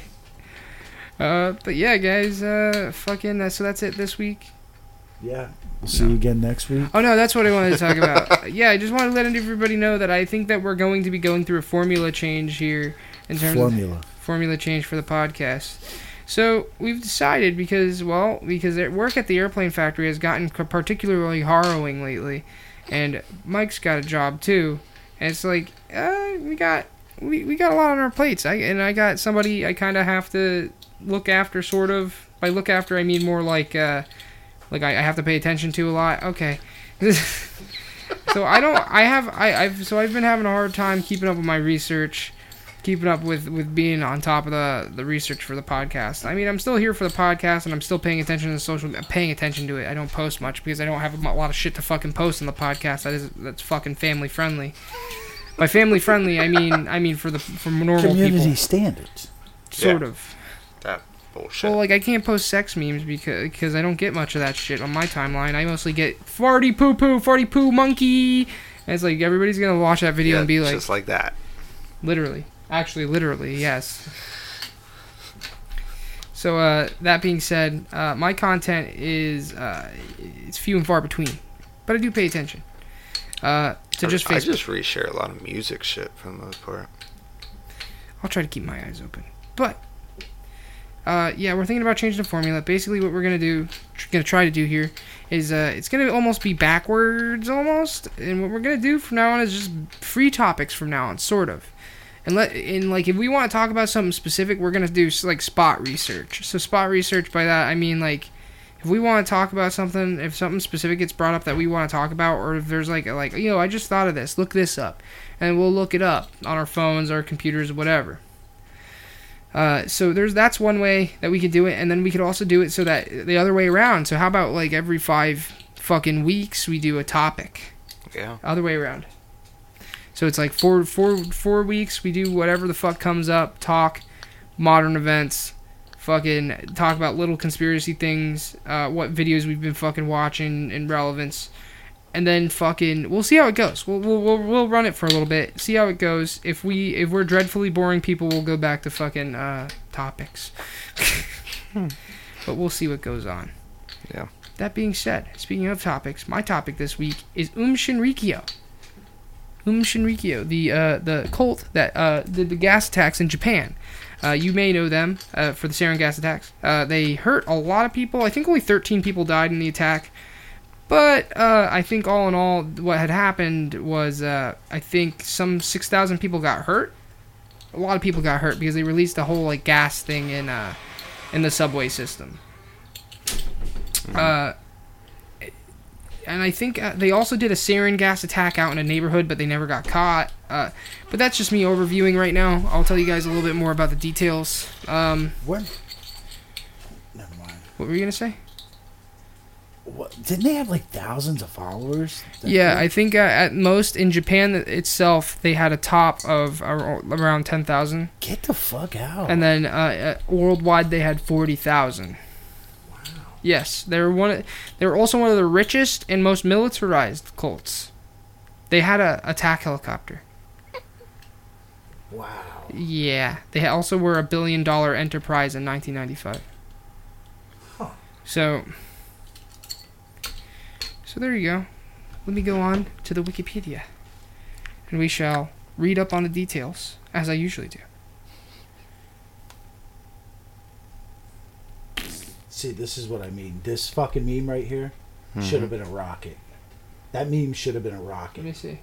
Uh, but yeah, guys. Uh, fucking. Uh, so that's it this week. Yeah. We'll see you again next week. Oh no, that's what I wanted to talk about. yeah, I just wanted to let everybody know that I think that we're going to be going through a formula change here in terms of Formula. formula change for the podcast. So we've decided because well because work at the airplane factory has gotten particularly harrowing lately, and Mike's got a job too, and it's like uh, we got we, we got a lot on our plates. I and I got somebody I kind of have to look after sort of. By look after I mean more like uh, like I, I have to pay attention to a lot. Okay. so I don't. I have. I, I've. So I've been having a hard time keeping up with my research, keeping up with with being on top of the the research for the podcast. I mean, I'm still here for the podcast, and I'm still paying attention to the social. Paying attention to it. I don't post much because I don't have a lot of shit to fucking post on the podcast. That is that's fucking family friendly. By family friendly, I mean I mean for the for normal Community people, standards. sort Yeah. of. That bullshit. Well, like I can't post sex memes because because I don't get much of that shit on my timeline. I mostly get farty poo poo, farty poo monkey. And it's like everybody's gonna watch that video yeah, and be like, just like that. literally, actually, literally, yes. So uh, that being said, uh, my content is uh, it's few and far between, but I do pay attention. Uh, to I- just I Facebook, just reshare a lot of music shit for the most part. I'll try to keep my eyes open. But uh, yeah, we're thinking about changing the formula. Basically, what we're gonna do, tr- gonna try to do here, is uh, it's gonna almost be backwards almost. And what we're gonna do from now on is just free topics from now on, sort of. And let and like if we want to talk about something specific, we're gonna do like spot research. So spot research by that I mean like. If we want to talk about something, if something specific gets brought up that we want to talk about, or if there's like like you know, I just thought of this, look this up, and we'll look it up on our phones, our computers, whatever. Uh, so there's that's one way that we could do it, and then we could also do it so that the other way around. So how about like every five fucking weeks we do a topic, Yeah. other way around. So it's like four four four weeks we do whatever the fuck comes up, talk modern events, fucking talk about little conspiracy things, uh, what videos we've been fucking watching and relevance, and then fucking we'll see how it goes. We'll we'll we'll, we'll run it for a little bit, see how it goes. If we if we're dreadfully boring people, we'll go back to fucking uh, topics. but we'll see what goes on. Yeah. That being said, speaking of topics, my topic this week is Um Shinrikyo. Um Shinrikyo, the uh, the cult that uh, did the gas attacks in Japan. Uh, you may know them uh, for the sarin gas attacks. Uh, they hurt a lot of people. I think only 13 people died in the attack. But uh, I think all in all, what had happened was uh, I think some 6,000 people got hurt. A lot of people got hurt because they released a whole like gas thing in uh, in the subway system. Uh, and I think uh, they also did a sarin gas attack out in a neighborhood, but they never got caught. Uh, but that's just me overviewing right now. I'll tell you guys a little bit more about the details. Um, When? Never mind. what were you gonna say? What, didn't they have like thousands of followers? Yeah, I think uh, at most in Japan itself they had a top of ar- around ten thousand, Get the fuck out. and then uh, uh, worldwide they had forty thousand. Wow. Yes, they were one. Of, they were also one of the richest and most militarized cults. They had a attack helicopter. wow. Yeah, they also were a billion dollar enterprise in 1995. Huh. So, so there you go. Let me go on to the Wikipedia, and we shall read up on the details as I usually do. See, this is what I mean. This fucking meme right here should have mm-hmm. been a rocket. That meme should have been a rocket. Let me see.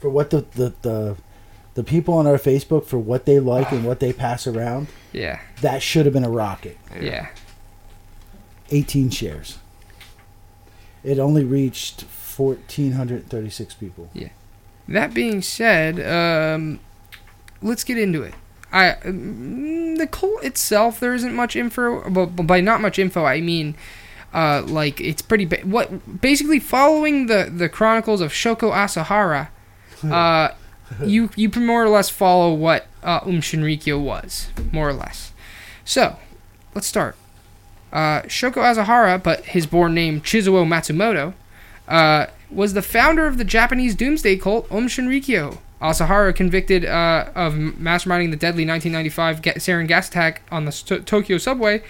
For what the, the, the the people on our Facebook for what they like and what they pass around, Yeah. that should have been a rocket. Yeah. 18 shares. It only reached 1,436 people. Yeah. That being said, um, let's get into it. I mm, the cult itself, there isn't much info. But by not much info, I mean, uh, like it's pretty. Ba- what basically following the the chronicles of Shoko Asahara, uh, you you more or less follow what uh, Um Shinrikyo was, more or less. So, let's start. Uh, Shoko Asahara, but his born name Chizuo Matsumoto, uh, was the founder of the Japanese doomsday cult Aum Shinrikyo. Asahara, convicted uh, of masterminding the deadly 1995 sarin gas attack on the Tokyo subway,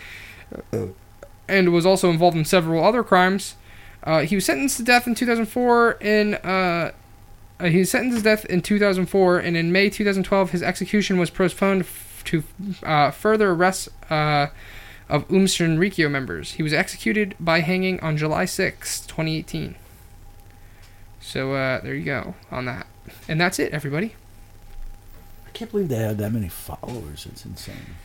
and was also involved in several other crimes. Uh, he was sentenced to death in 2004 in. Uh, uh, he was sentenced to death in 2004, and in May 2012, his execution was postponed f- to uh, further arrests uh, of Um Shinrikyo members. He was executed by hanging on July 6, 2018. So uh, there you go on that. And that's it, everybody. I can't believe they had that many followers. It's insane.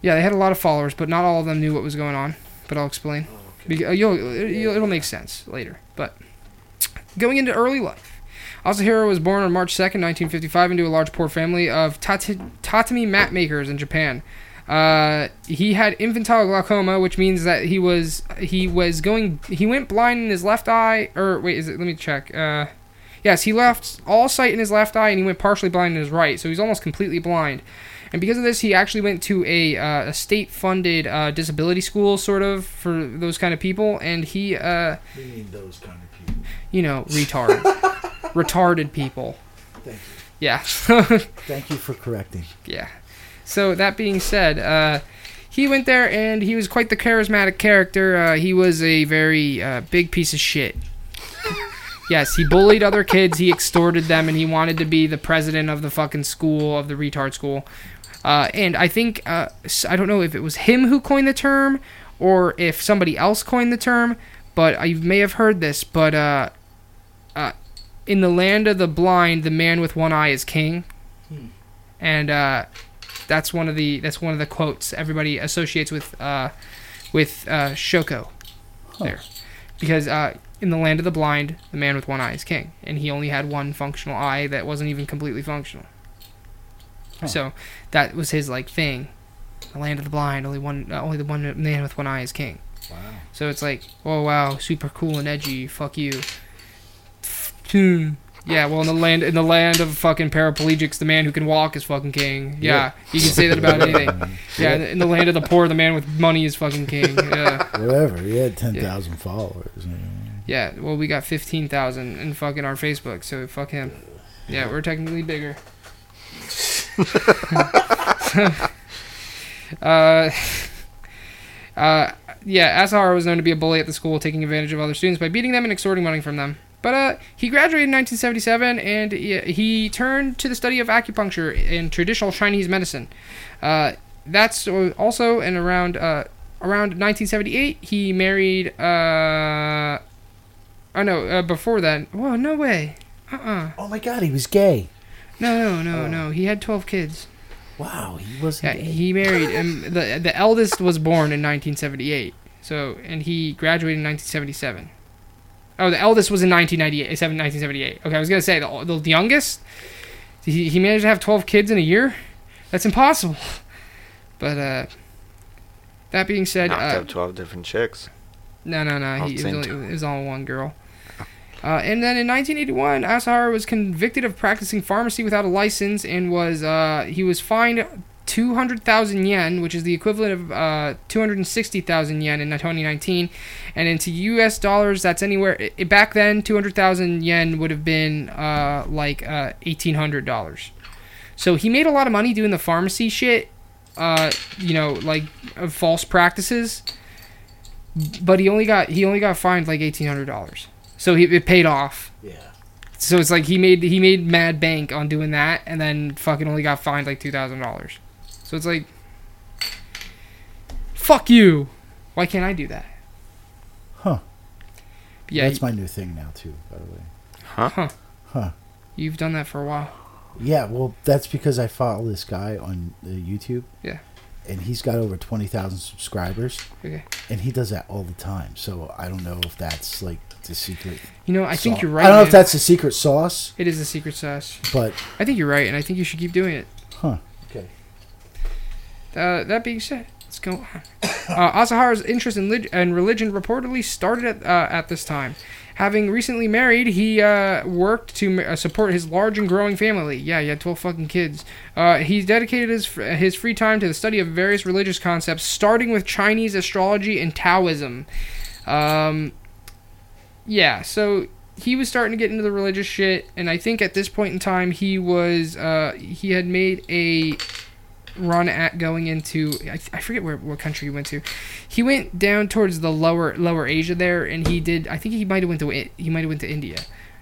Yeah, they had a lot of followers, but not all of them knew what was going on. But I'll explain. Be- uh, you'll, you'll, it'll make sense later. But going into early life, Asahara was born on March 2nd, 1955, into a large poor family of tat- tatami mat makers in Japan. Uh, he had infantile glaucoma, which means that he was he was going he went blind in his left eye. Or wait, is it? Let me check. Uh, yes, he left all sight in his left eye, and he went partially blind in his right. So he's almost completely blind. And because of this, he actually went to a, uh, a state-funded uh, disability school, sort of, for those kind of people. And he, uh, We need those kind of people. you know, retarded, retarded people. Thank you. Yeah. Thank you for correcting. yeah. So that being said, uh, he went there and he was quite the charismatic character. Uh, he was a very uh, big piece of shit. yes, he bullied other kids, he extorted them, and he wanted to be the president of the fucking school, of the retard school. Uh, and I think, uh, I don't know if it was him who coined the term or if somebody else coined the term, but you may have heard this, but uh, uh, in the land of the blind, the man with one eye is king. And uh, that's one of the that's one of the quotes everybody associates with uh, with uh, Shoko there, because uh, in the land of the blind, the man with one eye is king, and he only had one functional eye that wasn't even completely functional. Huh. So that was his like thing. The land of the blind, only one, uh, only the one man with one eye is king. Wow. So it's like, oh wow, super cool and edgy. Fuck you. Hmm. Yeah, well, in the land in the land of fucking paraplegics, the man who can walk is fucking king. Yeah, you can say that about anything. Yeah, in the land of the poor, the man with money is fucking king. Yeah, Whatever. He had 10,000 followers. you know. yeah. Well, we got fifteen thousand in fucking our Facebook, so fuck him. Yeah, we're technically bigger. uh, uh, yeah, Asahara was known to be a bully at the school, taking advantage of other students by beating them and extorting money from them. But uh, he graduated in 1977, and he, turned to the study of acupuncture and traditional Chinese medicine. Uh, that's also in around uh, around 1978. He married. Uh, oh no, uh, before that. Whoa, no way. Uh-uh. Oh my god, he was gay. No, no, no, no. He had 12 kids. Wow, he was Yeah, gay. he married. Um, the the eldest was born in 1978. So, and he graduated in 1977. Oh, the eldest was in 1998, seven- 1978. Okay, I was gonna say the the youngest. He he managed to have 12 kids in a year. That's impossible. But uh, that being said, Knocked uh, up 12 different chicks. no, no, no. He, it, was only, it was all one girl. Uh, and then in 1981, Asahara was convicted of practicing pharmacy without a license and was uh, he was fined 200,000 yen, which is the equivalent of uh, 260,000 yen in 2019, and into U.S. dollars, that's anywhere i back then 200,000 yen would have been uh, like uh, 1,800 dollars. So he made a lot of money doing the pharmacy shit, uh, you know, like of false practices but he only got he only got fined like eighteen hundred dollars. So he it paid off. yeah. So it's like he made he made mad bank on doing that, and then fucking only got fined like two thousand dollars. So it's like, fuck you. Why can't I do that? Huh. Yeah, That's my new thing now too, by the way. Huh? Huh. you've done that for a while. Yeah, well, that's because I follow this guy on uh, YouTube. Yeah. And he's got over 20,000 subscribers, Okay. and he does that all the time. So I don't know if that's like the secret. You know, I think you're right. I don't know if that's the secret sauce, It is the secret sauce. but I think you're right, and I think you should keep doing it. huh. Uh, that being said, let's go on. Uh, Asahara's interest in, lig- in religion reportedly started at, uh, at this time. Having recently married, he uh, worked to ma- uh, support his large and growing family. Yeah, he had 12 fucking kids. Uh, he's dedicated his, fr- his free time to the study of various religious concepts, starting with Chinese astrology and Taoism. Um, yeah, so he was starting to get into the religious shit, and I think at this point in time, he was uh, he had made a run at going into I, I forget where what country he went to. He went down towards the lower lower Asia there, and he did. I think he might have went to he might have went to India,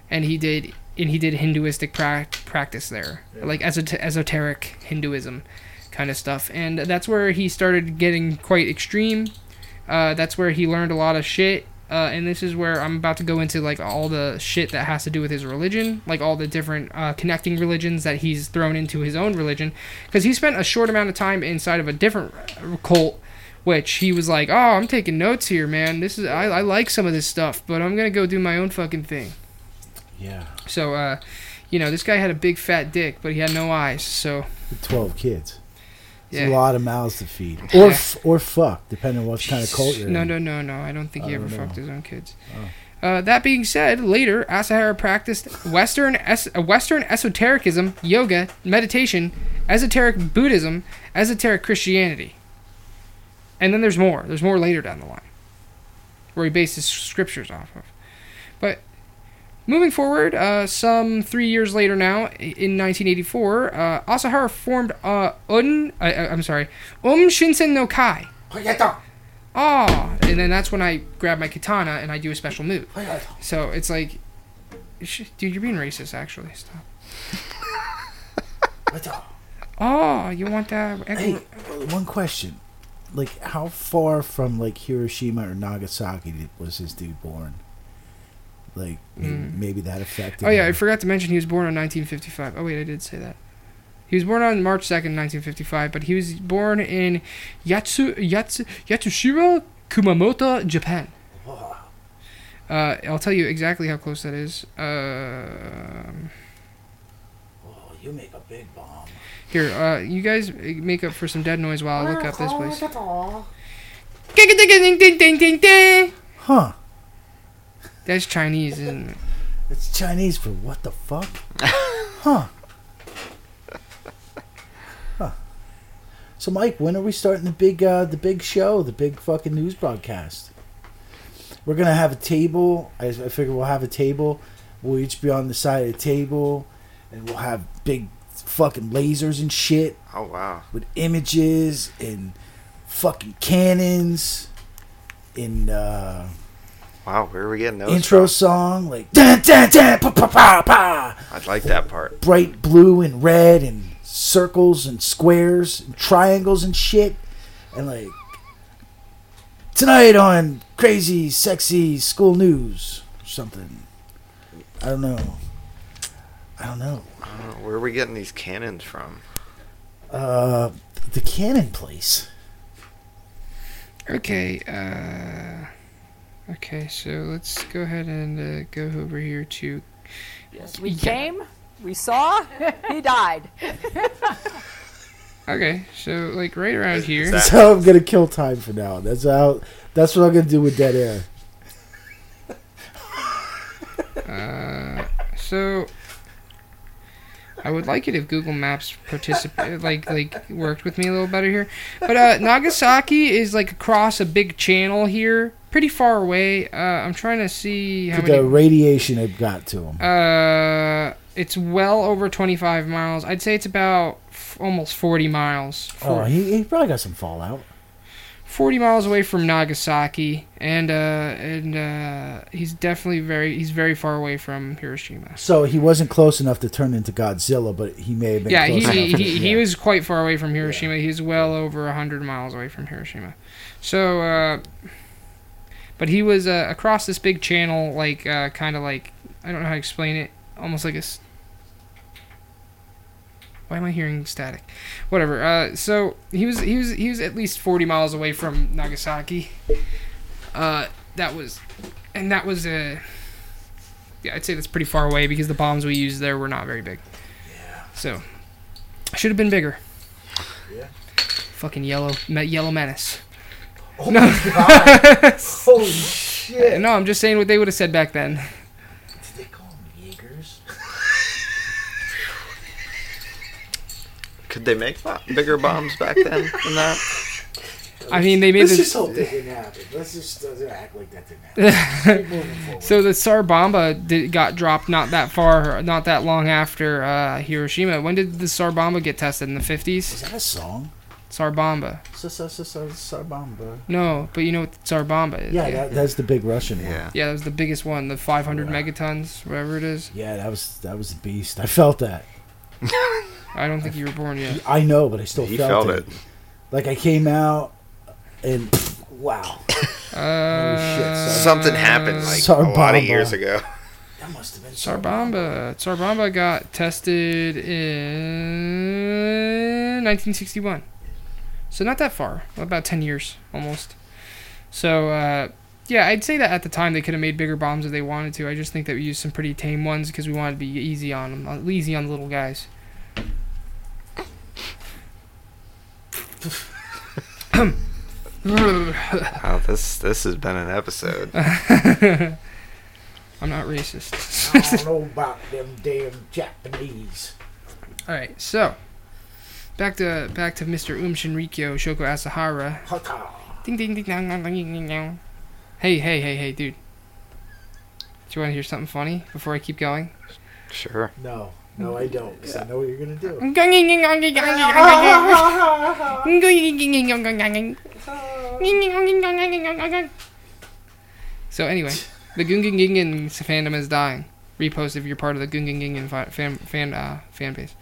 and he did and he did Hinduistic pra- practice there, like esot- esoteric Hinduism kind of stuff, and that's where he started getting quite extreme. Uh, that's where he learned a lot of shit. Uh, and this is where I'm about to go into like all the shit that has to do with his religion, like all the different uh, connecting religions that he's thrown into his own religion, because he spent a short amount of time inside of a different uh, cult, which he was like, "Oh, I'm taking notes here, man. This is I, I like some of this stuff, but I'm gonna go do my own fucking thing." Yeah. So, uh, you know, this guy had a big fat dick, but he had no eyes. So, 12 kids. It's yeah. a lot of mouths to feed. Or, Yeah. f- or fuck, depending on what kind of cult you're No, in. no, no, no. no. I don't think he I ever don't fucked know. his own kids. Oh. Uh, that being said, later Asahara practiced Western es- uh, Western esotericism, yoga, meditation, esoteric Buddhism, esoteric Christianity, and then there's more. There's more later down the line, where he based his scriptures off of. But moving forward, uh, some three years later now, in 1984, uh, Asahara formed uh, Un. I, I, I'm sorry, Um Shinsen no Kai. Oh, and then that's when I grab my katana and I do a special move. So it's like, dude, you're being racist. Actually, stop. Oh, you want that? Hey, one question. Like, how far from, like, Hiroshima or Nagasaki was this dude born? Like, maybe, Mm. maybe that affected Oh yeah, I forgot to mention he was born in 1955. Oh wait, I did say that. He was born on March 2nd, 1955, but he was born in Yatsu, Yatsu, Yatsushiro, Kumamoto, Japan. Uh, I'll tell you exactly how close that is. Um Oh, you make a big bomb. Here, uh, you guys make up for some dead noise while I look up this place. Huh. That's Chinese, isn't it? It's Chinese for what the fuck? huh. Huh. So, Mike, when are we starting the big, uh, the big show, the big fucking news broadcast? We're gonna have a table. I, I figure we'll have a table. We'll each be on the side of the table, and we'll have big fucking lasers and shit Oh wow. with images and fucking cannons and uh, Wow, where are we getting those intro from? song like dun, dun, dun, pa, pa, pa, pa. I'd like that part. bright blue and red and circles and squares and triangles and shit and like tonight on crazy sexy school news or something i don't know i don't know Uh, where are we getting these cannons from? uh the cannon place Okay, uh. Okay, so let's go ahead and uh, go over here to. Yes, we Yeah. came, we saw, he died. Okay, so, like, right around here. That- that's how i'm gonna kill time for now that's how that's what i'm gonna do with dead air Uh, so. I would like it if Google Maps participate, like, like worked with me a little better here. But uh, Nagasaki is like across a big channel here, pretty far away. Uh, I'm trying to see how the radiation it got to him Uh, it's well over 25 miles. I'd say it's about f- almost 40 miles. oh he, he probably got some fallout 40 miles away from Nagasaki, and uh, and uh, he's definitely very he's very far away from Hiroshima. so he wasn't close enough to turn into godzilla but he may have been Yeah, he close he, he, he was quite far away from Hiroshima. He's well over 100 miles away from Hiroshima. So, uh, but he was uh, across this big channel, like uh, kind of like I don't know how to explain it, almost like a. s- Why am I hearing static? Whatever. Uh, so he was he was he was at least 40 miles away from Nagasaki. Uh, that was, and that was a. yeah, I'd say that's pretty far away because the bombs we used there were not very big. Yeah. So, should have been bigger. Yeah. Fucking yellow, yellow menace. Oh my god! Holy shit! No, I'm just saying what they would have said back then. Did they call them Jaegers? Could they make bo- bigger bombs back then than that? I mean, they made Let's this. just hope that didn't happen. Let's just uh, act like that didn't happen. Keep moving forward. So the Tsar Bomba did, got dropped not that far, not that long after uh, Hiroshima. When did the Tsar Bomba get tested? In the 50s? Is that a song? Tsar Bomba. Sarbamba. No, but you know what the Tsar Bomba is. Yeah, that, that's the big Russian one. Yeah. Yeah, that was the biggest one, the 500 Wow. megatons, whatever it is. Yeah, that was that was a beast. I felt that. I don't think you were born yet. I know, but I still He felt, felt it. it. Like I came out and wow, Uh, shit. Something happened like Tsar a lot of years ago. that must have been Tsar Bomba. Tsar Bomba got tested in 1961. So not that far. About 10 years, almost. So, uh, yeah, I'd say that at the time they could have made bigger bombs if they wanted to. I just think that we used some pretty tame ones because we wanted to be easy on them, uh, easy on the little guys. Wow, this this has been an episode. I'm not racist. I don't know about them damn Japanese. All right, so back to back to Mr. Um Shinrikyo Shoko Asahara. Hata. Ding ding ding dong dong ding ding dong. Hey hey hey hey, dude. Do you want to hear something funny before I keep going? Sure. No, no, I don't. Because I know what you're gonna do. So anyway, the Gungan Gingan fandom is dying. Repost if you're part of the Gungan Gingan fi- fan fan uh, fan base.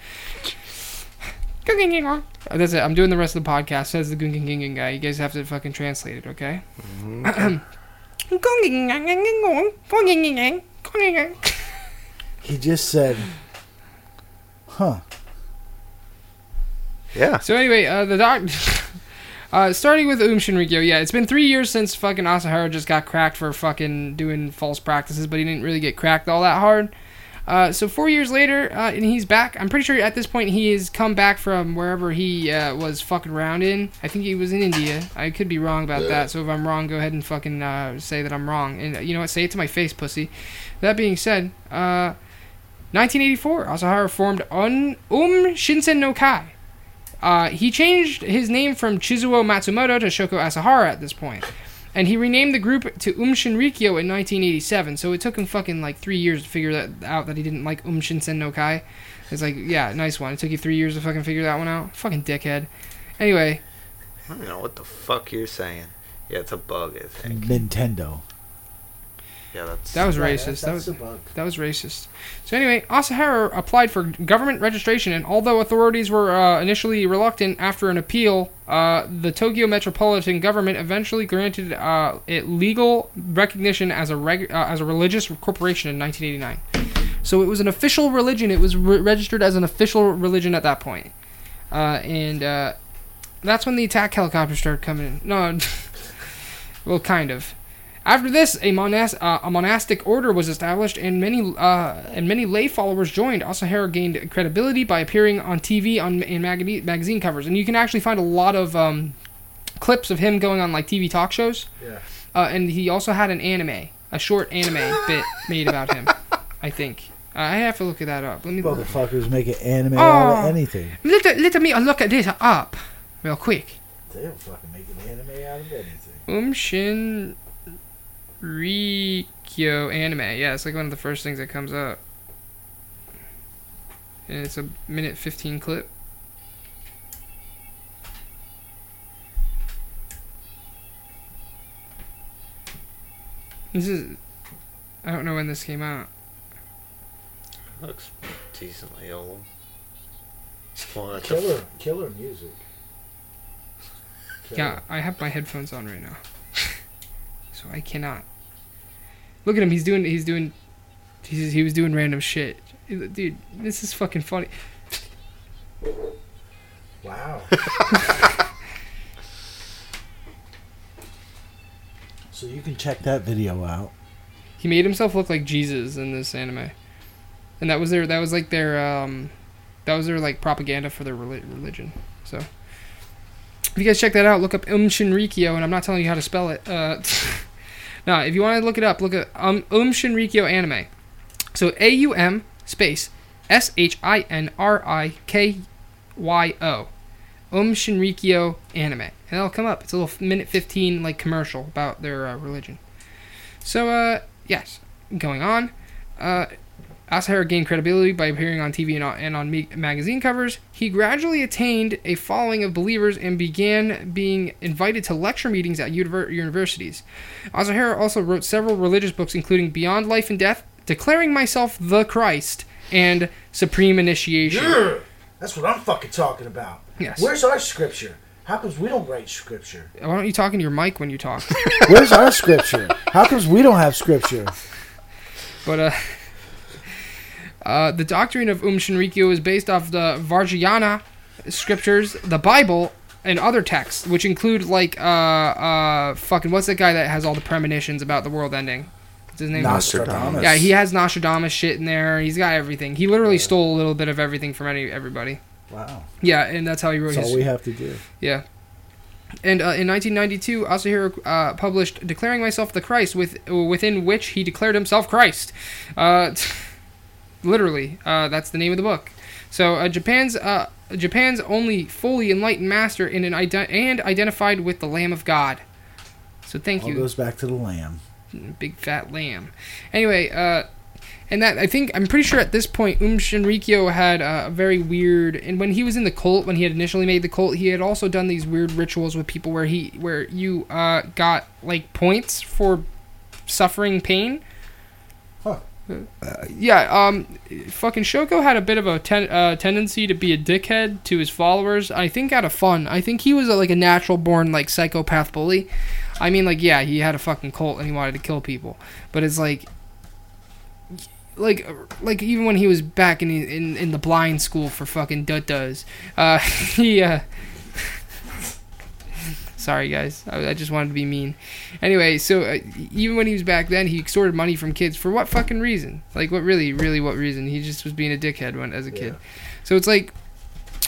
Gungan Gingan. Oh, That's it. I'm doing the rest of the podcast. Says the Gungan Gingan guy. You guys have to fucking translate it, okay? He just said, "Huh." Yeah. So anyway, uh, the doc. Uh, starting with Um Shinrikyo, yeah, it's been three years since fucking Asahara just got cracked for fucking doing false practices, but he didn't really get cracked all that hard. Uh, so four years later, uh, and he's back. I'm pretty sure at this point he has come back from wherever he uh, was fucking around in. I think he was in India. I could be wrong about that. So if I'm wrong, go ahead and fucking uh, say that I'm wrong. And uh, you know what? Say it to my face, pussy. That being said, uh, 1984, Asahara formed Un Um Shinsen no Kai. Uh, he changed his name from Chizuo Matsumoto to Shoko Asahara at this point. And he renamed the group to Um Shinrikyo in 1987. So it took him fucking like three years to figure that out that he didn't like Um Shinsen no Kai. It's like, yeah, nice one. It took you three years to fucking figure that one out. Fucking dickhead. Anyway, I don't know what the fuck you're saying. Yeah, it's a bug, I think. Nintendo. Yeah, that's. that was Yeah, racist. That was the bug. That was racist. So anyway, Asahara applied for government registration, and although authorities were uh, initially reluctant, after an appeal, uh, the Tokyo Metropolitan Government eventually granted uh, it legal recognition as a reg- uh, as a religious corporation in 1989. So it was an official religion. It was re- registered as an official religion at that point, uh, and uh, that's when the attack helicopters started coming in. No, well, kind of. After this, a, monas- uh, a monastic order was established, and many uh, and many lay followers joined. Asahara gained credibility by appearing on TV on in magazine magazine covers, and you can actually find a lot of um, clips of him going on like TV talk shows. Yeah. Uh, and he also had an anime, a short anime bit made about him. I think uh, I have to look at that up. Let me Motherfuckers make an anime out of Oh. anything. let, let me look at this up real quick. They don't fucking make an anime out of anything. Um Shin Rikyo anime. Yeah, it's like one of the first things that comes up. And it's a minute 15 clip. This is. I don't know when this came out. Looks decently old. Well, that's a Killer, killer music. Killer. Yeah, I have my headphones on right now. so I cannot. Look at him, he's doing he's doing he's, he was doing random shit. Dude, this is fucking funny. Wow. so you can check that video out. He made himself look like Jesus in this anime, and that was their that was like their um, that was their like propaganda for their reli- religion. So, if you guys check that out, look up Um Shinrikyo, and I'm not telling you how to spell it. Uh, no, if you want to look it up, look at um Um Shinrikyo anime. So A U M space S H I N R I K Y O. Um Shinrikyo anime, and it'll come up. It's a little minute 15 like commercial about their uh, religion. So, uh, yes, going on. Uh, Asahara gained credibility by appearing on TV and on, and on me- magazine covers. He gradually attained a following of believers and began being invited to lecture meetings at universities. Asahara also wrote several religious books, including Beyond Life and Death, Declaring Myself the Christ, and Supreme Initiation. That's what I'm fucking talking about. Yes. Where's our scripture? How comes we don't write scripture? Why don't you talk into your mic when you talk? Where's our scripture? How comes we don't have scripture? But uh, uh, the doctrine of Um Shinrikyo is based off the Vajrayana scriptures, the Bible, and other texts, which include like uh uh fucking what's that guy that has all the premonitions about the world ending? What's his name? Nostradamus. Yeah, he has Nostradamus shit in there. He's got everything. He literally stole a little bit of everything from any everybody. Wow. Yeah, and that's how he wrote That's his all we have to do. yeah. And uh, in 1992, Asahara uh, published "Declaring Myself the Christ," with within which he declared himself Christ. Uh, literally, uh, that's the name of the book. So uh, Japan's uh, Japan's only fully enlightened master in an ide- and identified with the Lamb of God. So thank All you, goes back to the lamb. big fat lamb. Anyway, uh, and that I think I'm pretty sure at this point Um Shinrikyo had uh, a very weird. And when he was in the cult, when he had initially made the cult, he had also done these weird rituals with people where he where you uh, got like points for suffering pain. Uh, yeah, um, fucking Shoko had a bit of a ten- uh, tendency to be a dickhead to his followers. I think out of fun. I think he was a, like a natural born like psychopath bully. I mean, like, yeah, he had a fucking cult and he wanted to kill people, but it's like, like, like even when he was back in in, in the blind school for fucking duttas, uh, he uh. Sorry, guys. I, I just wanted to be mean. Anyway, so uh, even when he was back then, he extorted money from kids for what fucking reason? Like, what really, really, what reason? He just was being a dickhead when as a kid. So it's like,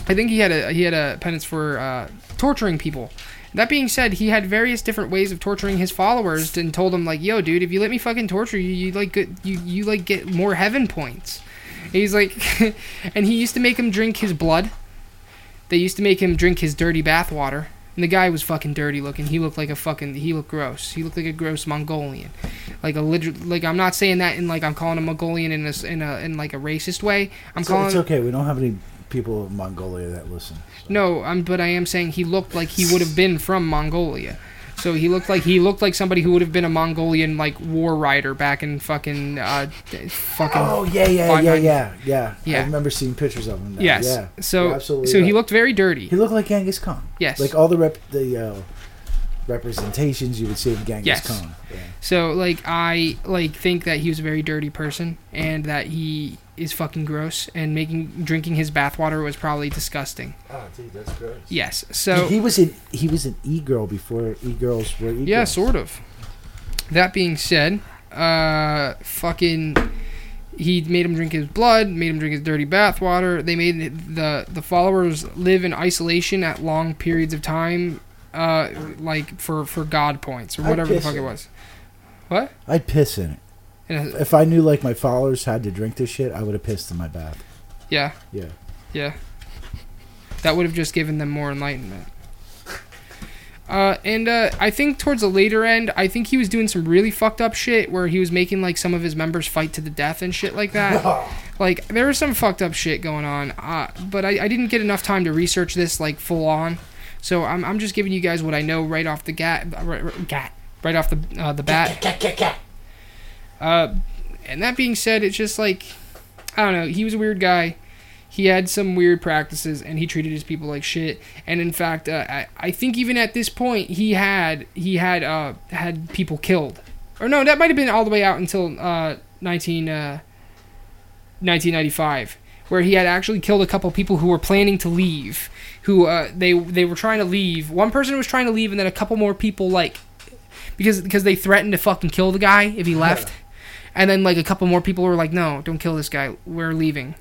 I think he had a he had a penance for uh, torturing people. That being said, he had various different ways of torturing his followers and told them like, "Yo, dude, if you let me fucking torture you, you like get, you you like get more heaven points." And he's like, and he used to make him drink his blood. They used to make him drink his dirty bath water. And the guy was fucking dirty looking. He looked like a fucking. He looked gross. He looked like a gross Mongolian, like a literal. Like I'm not saying that in like I'm calling him Mongolian in a in a in like a racist way. I'm It's, calling. it's okay. We don't have any people in Mongolia that listen. No, I'm, but I am saying he looked like he would have been from Mongolia. So he looked like he looked like somebody who would have been a Mongolian like war rider back in fucking uh fucking Oh yeah, yeah, yeah, yeah, yeah. Yeah. I remember seeing pictures of him. Now. yes. Yeah. So You're absolutely so he looked very dirty. He looked like Genghis Khan. Yes. Like all the rep the uh, representations you would see of Genghis Yes. Khan. Yeah. So like I like think that he was a very dirty person and that he is fucking gross and making drinking his bathwater was probably disgusting. Oh, dude, that's gross. Yes. So he was an he was an e girl before e girls were e Yeah, sort of. That being said, uh, fucking, he made him drink his blood, made him drink his dirty bathwater. They made the the followers live in isolation at long periods of time, uh, like for for God points or I'd whatever the fuck it it. was. What? I'd piss in it. And, If I knew like my followers had to drink this shit, I would have pissed in my bath. yeah, Yeah. yeah. That would have just given them more enlightenment. Uh, and uh, I think towards the later end, I think he was doing some really fucked up shit where he was making like some of his members fight to the death and shit like that. like there was some fucked up shit going on. Uh, but I, I didn't get enough time to research this like full on, so I'm, I'm just giving you guys what I know right off the gat, right, right, gat, right off the uh, the bat. Uh, and that being said, it's just like I don't know. He was a weird guy. He had some weird practices, and he treated his people like shit. And in fact, uh, I, I think even at this point, he had he had uh, had people killed. Or no, that might have been all the way out until uh, 19, uh, 1995, where he had actually killed a couple people who were planning to leave. Who uh, they they were trying to leave. One person was trying to leave, and then a couple more people like because because they threatened to fucking kill the guy if he left. And then like a couple more people were like, "No, don't kill this guy. We're leaving.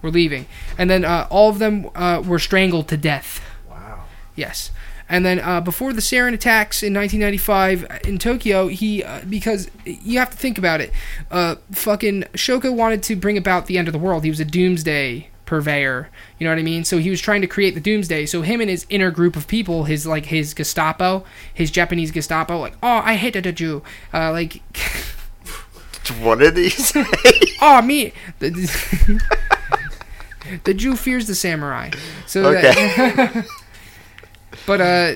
We're leaving." And then uh, all of them uh, were strangled to death. Wow. Yes. And then uh, before the sarin attacks in 1995 in Tokyo, he uh, because you have to think about it. Uh, fucking Shoko wanted to bring about the end of the world. He was a doomsday purveyor. You know what I mean? So he was trying to create the doomsday. So him and his inner group of people, his like his Gestapo, his Japanese Gestapo, like oh I hated a Jew, uh, like What did he say? oh me the, the Jew fears the samurai. So that, okay. But uh,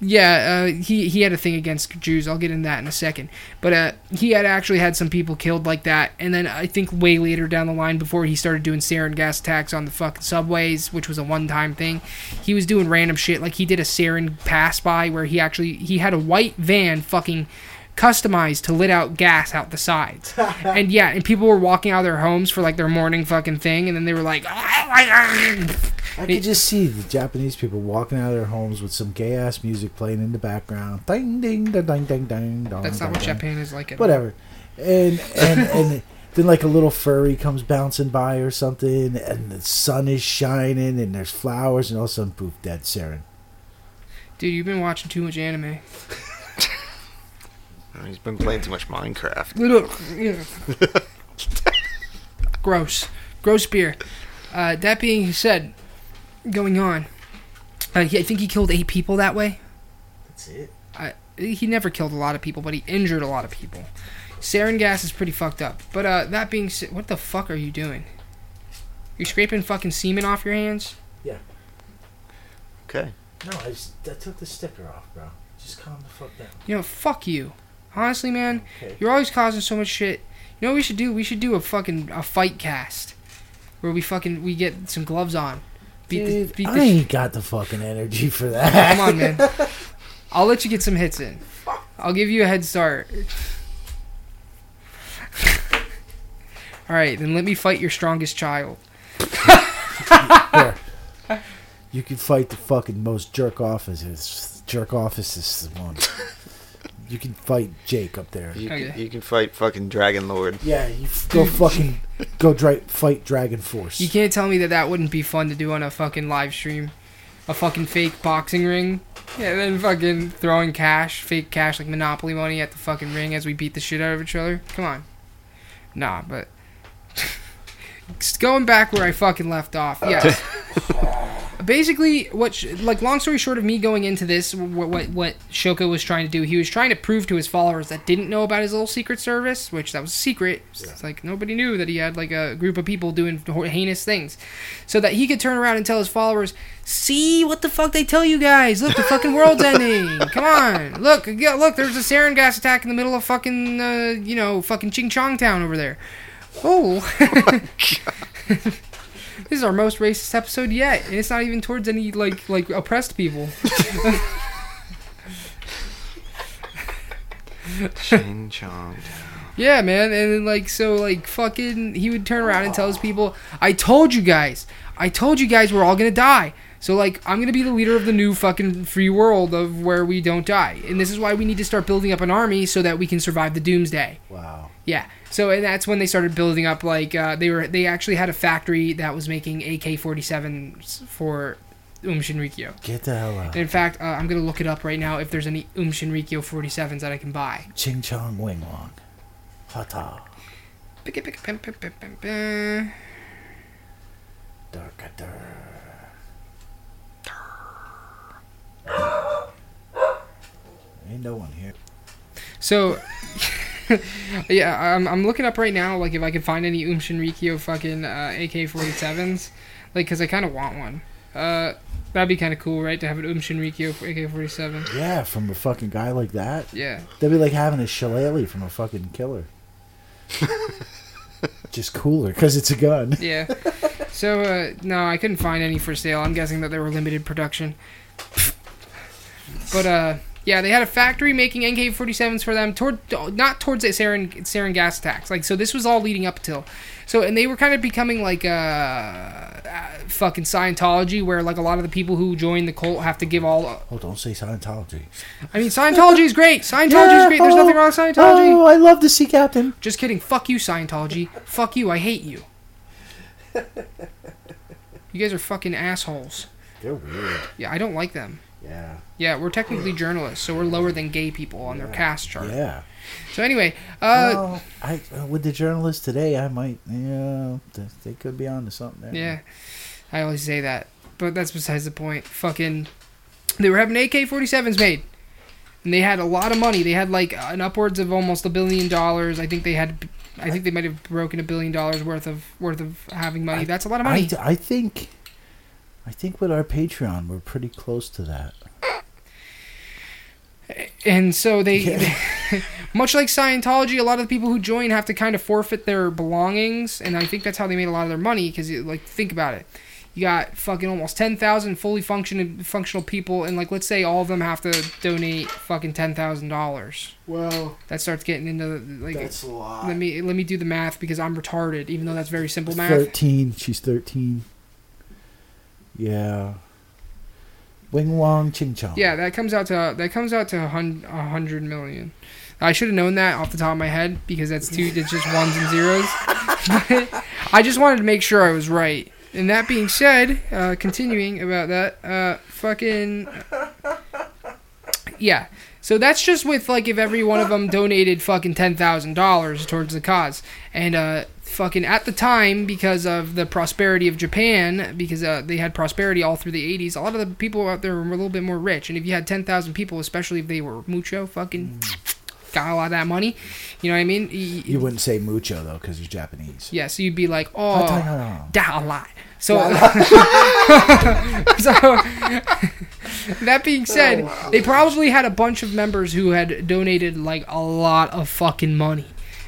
yeah, uh, he he had a thing against Jews. I'll get into that in a second. But uh, he had actually had some people killed like that, and then I think way later down the line, before he started doing sarin gas attacks on the fucking subways, which was a one-time thing, he was doing random shit. Like he did a sarin pass by where he actually he had a white van fucking customized to let out gas out the sides. and yeah, and people were walking out of their homes for like their morning fucking thing, and then they were like. I could just see the Japanese people walking out of their homes with some gay ass music playing in the background. Ding ding ding ding ding ding. dong, That's not dong, what dong. Japan is like. At. Whatever. And and and then like a little furry comes bouncing by or something, and the sun is shining, and there's flowers, and all of a sudden, poof, dead Sarin. Dude, you've been watching too much anime. He's been playing too much Minecraft. Gross. Gross beer. Uh, that being said, going on, uh, he, I think he killed eight people that way. That's it. Uh, he never killed a lot of people, but he injured a lot of people. Sarin gas is pretty fucked up. But uh, that being said, what the fuck are you doing? You're scraping fucking semen off your hands? Yeah. Okay. No, I just I took the sticker off, bro. Just calm the fuck down. You know, fuck you. Honestly, man, Okay. you're always causing so much shit. You know what we should do? We should do a fucking a fight cast where we fucking we get some gloves on. Beat the, Dude, beat I the ain't got the fucking energy for that. Come on, man. I'll let you get some hits in. I'll give you a head start. All right, then let me fight your strongest child. You can fight the fucking most jerk offices. Jerk office is the one. You can fight Jake up there. You, Okay. can, you can fight fucking Dragon Lord. Yeah, you f- go fucking go dra- fight Dragon Force. You can't tell me that that wouldn't be fun to do on a fucking live stream, a fucking fake boxing ring. Yeah, and then fucking throwing cash, fake cash like Monopoly money at the fucking ring as we beat the shit out of each other. Come on. Nah, but going back where I fucking left off. Uh, yeah. Basically, what sh- like long story short of me going into this, what, what what Shoko was trying to do, he was trying to prove to his followers that didn't know about his little secret service, which that was a secret. It's like nobody knew that he had like a group of people doing heinous things, so that he could turn around and tell his followers, "See what the fuck they tell you guys? Look, the fucking world's ending. Come on, look, yeah, look, there's a sarin gas attack in the middle of fucking, uh, you know, fucking Ching Chong Town over there. Oh." This is our most racist episode yet, and it's not even towards any like like oppressed people. Ching Chong. Yeah, man, and then like so like fucking he would turn around and tell his people, "I told you guys. I told you guys we're all to die." So like I'm going to be the leader of the new fucking free world of where we don't die. And this is why we need to start building up an army so that we can survive the doomsday. wow. Yeah. So and that's when they started building up like uh, they were they actually had a factory that was making AK-47s for Um Shinrikyo. Get the hell out. In fact, uh, I'm gonna look it up right now if there's any Um Shinrikyo 47s that I can buy. Ching Chong Wing Wong. Hata. Darkader. Ain't no one here. So, yeah, I'm, I'm looking up right now, like if I can find any Um Shinrikyo fucking uh, AK-47s, like because I kind of want one. Uh, that'd be kind of cool, right? To have an Um Shinrikyo AK-47. Yeah, from a fucking guy like that. Yeah. That'd be like having a shillelagh from a fucking killer. Just cooler because it's a gun. Yeah. So uh, no, I couldn't find any for sale. I'm guessing that they were limited production. But uh, Yeah, they had a factory making AK-47s for them toward not towards the sarin sarin gas attacks. Like so, this was all leading up till. So and they were kind of becoming like uh, uh, fucking Scientology, where like a lot of the people who join the cult have to give all. Oh, don't say Scientology. I mean, Scientology is great. Scientology is great. There's nothing wrong with Scientology. Oh, I love the sea captain. Just kidding. Fuck you, Scientology. Fuck you. I hate you. You guys are fucking assholes. They're weird. Yeah, I don't like them. Yeah. Yeah, we're technically journalists, so we're lower than gay people on their caste chart. Yeah. So anyway, uh, well, I uh, with the journalists today, I might. Yeah, they could be on to something there. yeah, I always say that, but that's besides the point. Fucking, they were having AK-47s made, and they had a lot of money. They had like an upwards of almost a billion dollars. I think they had, I think they might have broken a billion dollars worth of worth of having money. I- That's a lot of money. th- I think, I think with our Patreon, we're pretty close to that. and so they, Yeah. much like Scientology, a lot of the people who join have to kind of forfeit their belongings, and I think that's how they made a lot of their money. Because like, think about it, you got fucking almost ten thousand fully functioning functional people, and like, let's say all of them have to donate fucking ten thousand dollars. Well, That starts getting into like. that's a lot. let me let me do the math because I'm retarded, even though that's very simple math. Thirteen. She's thirteen. Yeah. Wing Wong Ching Chong. Yeah, that comes out to that comes out to a hundred million. I should have known that off the top of my head because that's two. It's just ones and zeros. I just wanted to make sure I was right. And that being said, uh, continuing about that, uh, fucking yeah. So that's just with like if every one of them donated fucking ten thousand dollars towards the cause, and uh, fucking at the time because of the prosperity of Japan, because uh, they had prosperity all through the '80s. A lot of the people out there were a little bit more rich, and if you had ten thousand people, especially if they were mucho, fucking got a lot of that money. You know what I mean? Y- You wouldn't say mucho though, because you're Japanese. yeah, so you'd be like, Oh. oh, da a lot. So, so that being said, they probably had a bunch of members who had donated like a lot of fucking money.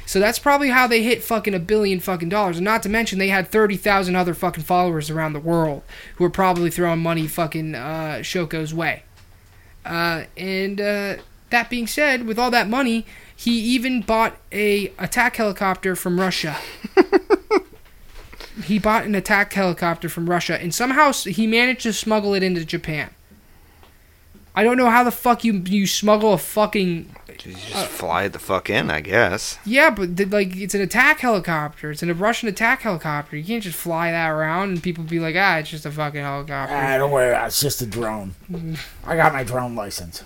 So that's probably how they hit fucking a billion fucking dollars. And not to mention they had 30,000 other fucking followers around the world who were probably throwing money fucking uh, Shoko's way. Uh, and uh, that being said, with all that money, he even bought a attack helicopter from Russia he bought an attack helicopter from Russia, and somehow he managed to smuggle it into Japan. I don't know how the fuck you you smuggle a fucking You just fly the fuck in, I guess. yeah, but the, like it's an attack helicopter. It's an, a Russian attack helicopter. You can't just fly that around and people be like, ah, it's just a fucking helicopter. Ah, don't worry, about it's just a drone. I got my drone license.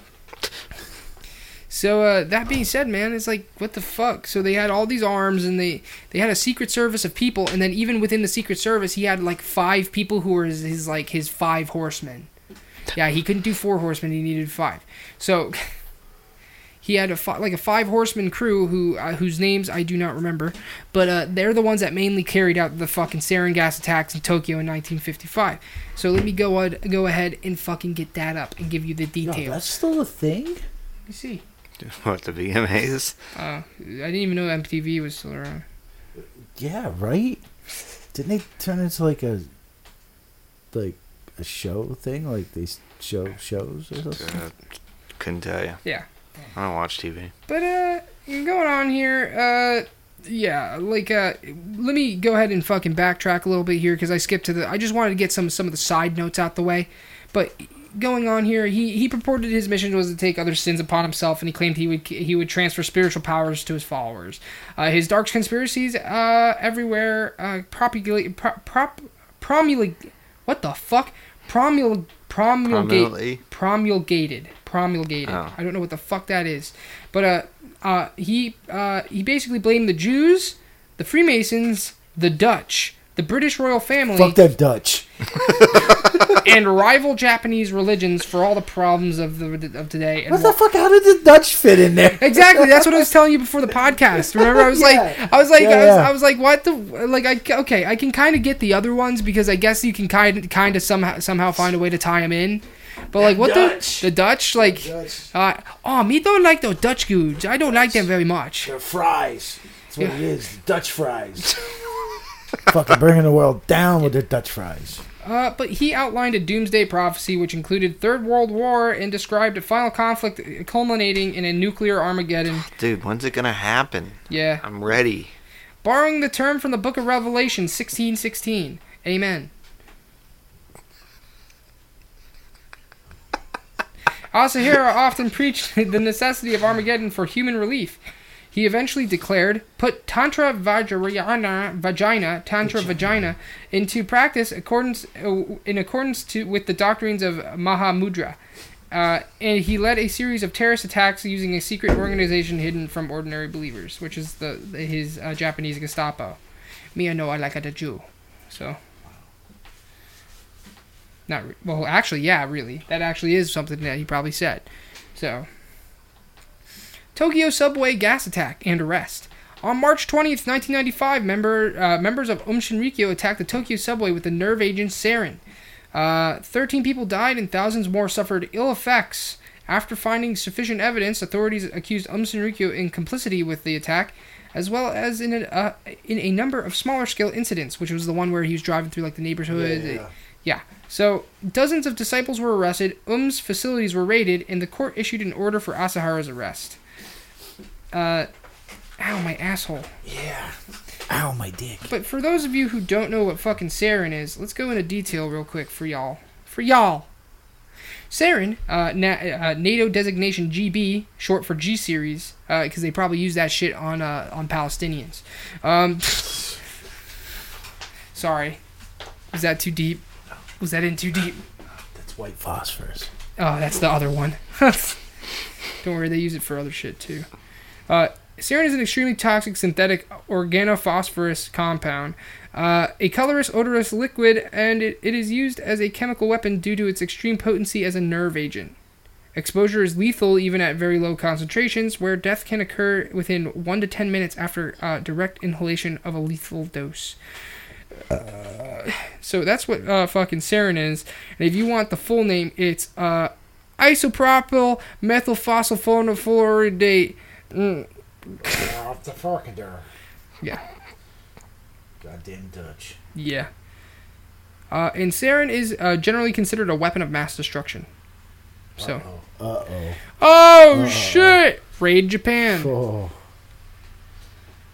So uh, that being said, man, it's like what the fuck. So they had all these arms, and they they had a secret service of people, and then even within the secret service, he had like five people who were his, his like his five horsemen. Yeah, he couldn't do four horsemen; he needed five. So he had a fi- like a five horseman crew who uh, whose names I do not remember, but uh, they're the ones that mainly carried out the fucking sarin gas attacks in Tokyo in 1955. So let me go ad- go ahead and fucking get that up and give you the No, details. that's still a thing. Let me see. What the VMAs? Uh, I didn't even know MTV was still around. Yeah, right. Didn't they turn into like a like a show thing? Like they show shows or something? Uh, couldn't tell you. Yeah. I don't watch TV. But uh, going on here, uh, yeah, like uh, let me go ahead and fucking backtrack a little bit here because I skipped to the. I just wanted to get some some of the side notes out the way, but. Going on here, he, he purported his mission was to take other sins upon himself, and he claimed he would he would transfer spiritual powers to his followers. Uh, his dark conspiracies uh, everywhere uh, propagate pro, prop promulgate what the fuck? Promul promulgate promulgated. Promulgated. Oh. i don't know what the fuck that is. But uh uh he uh he basically blamed the jews the freemasons the dutch the british royal family Fuck that Dutch. and rival japanese religions for all the problems of the of today and What the fuck? How did the Dutch fit in there? Exactly. That's what I was telling you before the podcast. Remember, I was Yeah. like, I was like, Yeah, I, was, yeah. I was like, what the like? I okay, I can kind of get the other ones because I guess you can kind kind of somehow somehow find a way to tie them in. But like, what Dutch. the the Dutch like? Uh, oh, me don't like those Dutch goods. I don't like them very much. They're fries. That's what Yeah. it is. Dutch fries. Fucking bringing the world down with their Dutch fries. Uh, but he outlined a doomsday prophecy which included Third World War and described a final conflict culminating in a nuclear Armageddon. Dude, when's it gonna happen? Yeah. I'm ready. Borrowing the term from the book of Revelation 1616. Amen. Asahara often preached the necessity of Armageddon for human relief. He eventually declared, put Tantra Vajrayana, vagina, Tantra vagina, into practice accordance, uh, in accordance to, with the doctrines of Mahamudra. Uh, and he led a series of terrorist attacks using a secret organization hidden from ordinary believers, which is the, the his uh, Japanese Gestapo. Me, I know I like a Jew, so not re- well. Actually, yeah, really, that actually is something that he probably said. So, Tokyo subway gas attack and arrest. On March 20th, 1995, member, uh, members of Um Shinrikyo attacked the Tokyo subway with the nerve agent sarin. Uh, 13 people died and thousands more suffered ill effects. After finding sufficient evidence, authorities accused Um Shinrikyo in complicity with the attack, as well as in a, uh, in a number of smaller scale incidents, which was the one where he was driving through like the neighborhood. Yeah. Yeah. So dozens of disciples were arrested, Aum's facilities were raided, and the court issued an order for Asahara's arrest. Uh, ow, my asshole. Yeah. Ow, my dick. But for those of you who don't know what fucking sarin is, let's go into detail real quick for y'all. For y'all. Sarin, uh, na- uh, NATO designation GB, short for G series, because they probably use that shit on uh, on Palestinians. Um, sorry, was that too deep? Was that in too deep? That's white phosphorus. Oh, that's the other one. Don't worry, they use it for other shit too. Uh, sarin is an extremely toxic synthetic organophosphorus compound, uh, a colorless, odorless liquid, and it, it is used as a chemical weapon due to its extreme potency as a nerve agent. Exposure is lethal even at very low concentrations, where death can occur within 1 to 10 minutes after uh, direct inhalation of a lethal dose. Uh, so that's what uh, fucking sarin is. And if you want the full name, it's uh, isopropyl methylphosphonofluoridate. Mm, Off the Farkader. Yeah. Goddamn Dutch. yeah. Uh, and sarin is uh, generally considered a weapon of mass destruction. So. Uh oh. Oh shit! Raid Japan. Oh.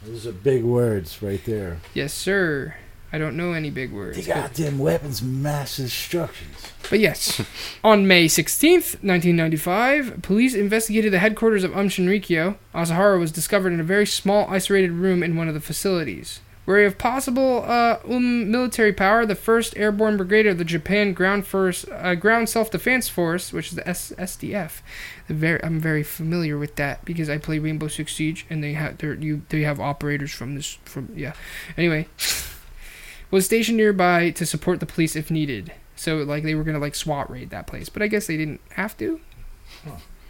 Those are big words right there. Yes, sir. I don't know any big words. The but- goddamn weapons mass destructions. But yes, on May 16th, 1995, police investigated the headquarters of Um Shinrikyo. Asahara was discovered in a very small, isolated room in one of the facilities. Wary of possible uh, um military power, the 1st Airborne Brigade of the Japan Ground Force, uh, Ground Self Defense Force, which is the S- SDF. The very, I'm very familiar with that because I play Rainbow Six Siege, and they have you they have operators from this from yeah. Anyway, was stationed nearby to support the police if needed. So like they were gonna like SWAT raid that place, but I guess they didn't have to.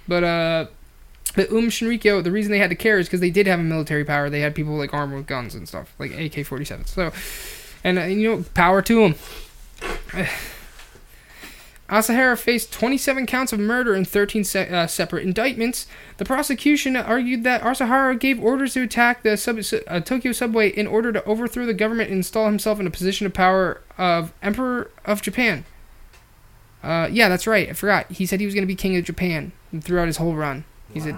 But uh, but Um Shinrikyo, the reason they had to care is because they did have a military power. They had people like armed with guns and stuff, like AK-47. So, and uh, you know, power to them. Asahara faced 27 counts of murder and 13 se- uh, separate indictments. The prosecution argued that Asahara gave orders to attack the sub- uh, Tokyo subway in order to overthrow the government and install himself in a position of power of Emperor of Japan. Uh, yeah, that's right. I forgot. He said he was going to be king of Japan throughout his whole run. He said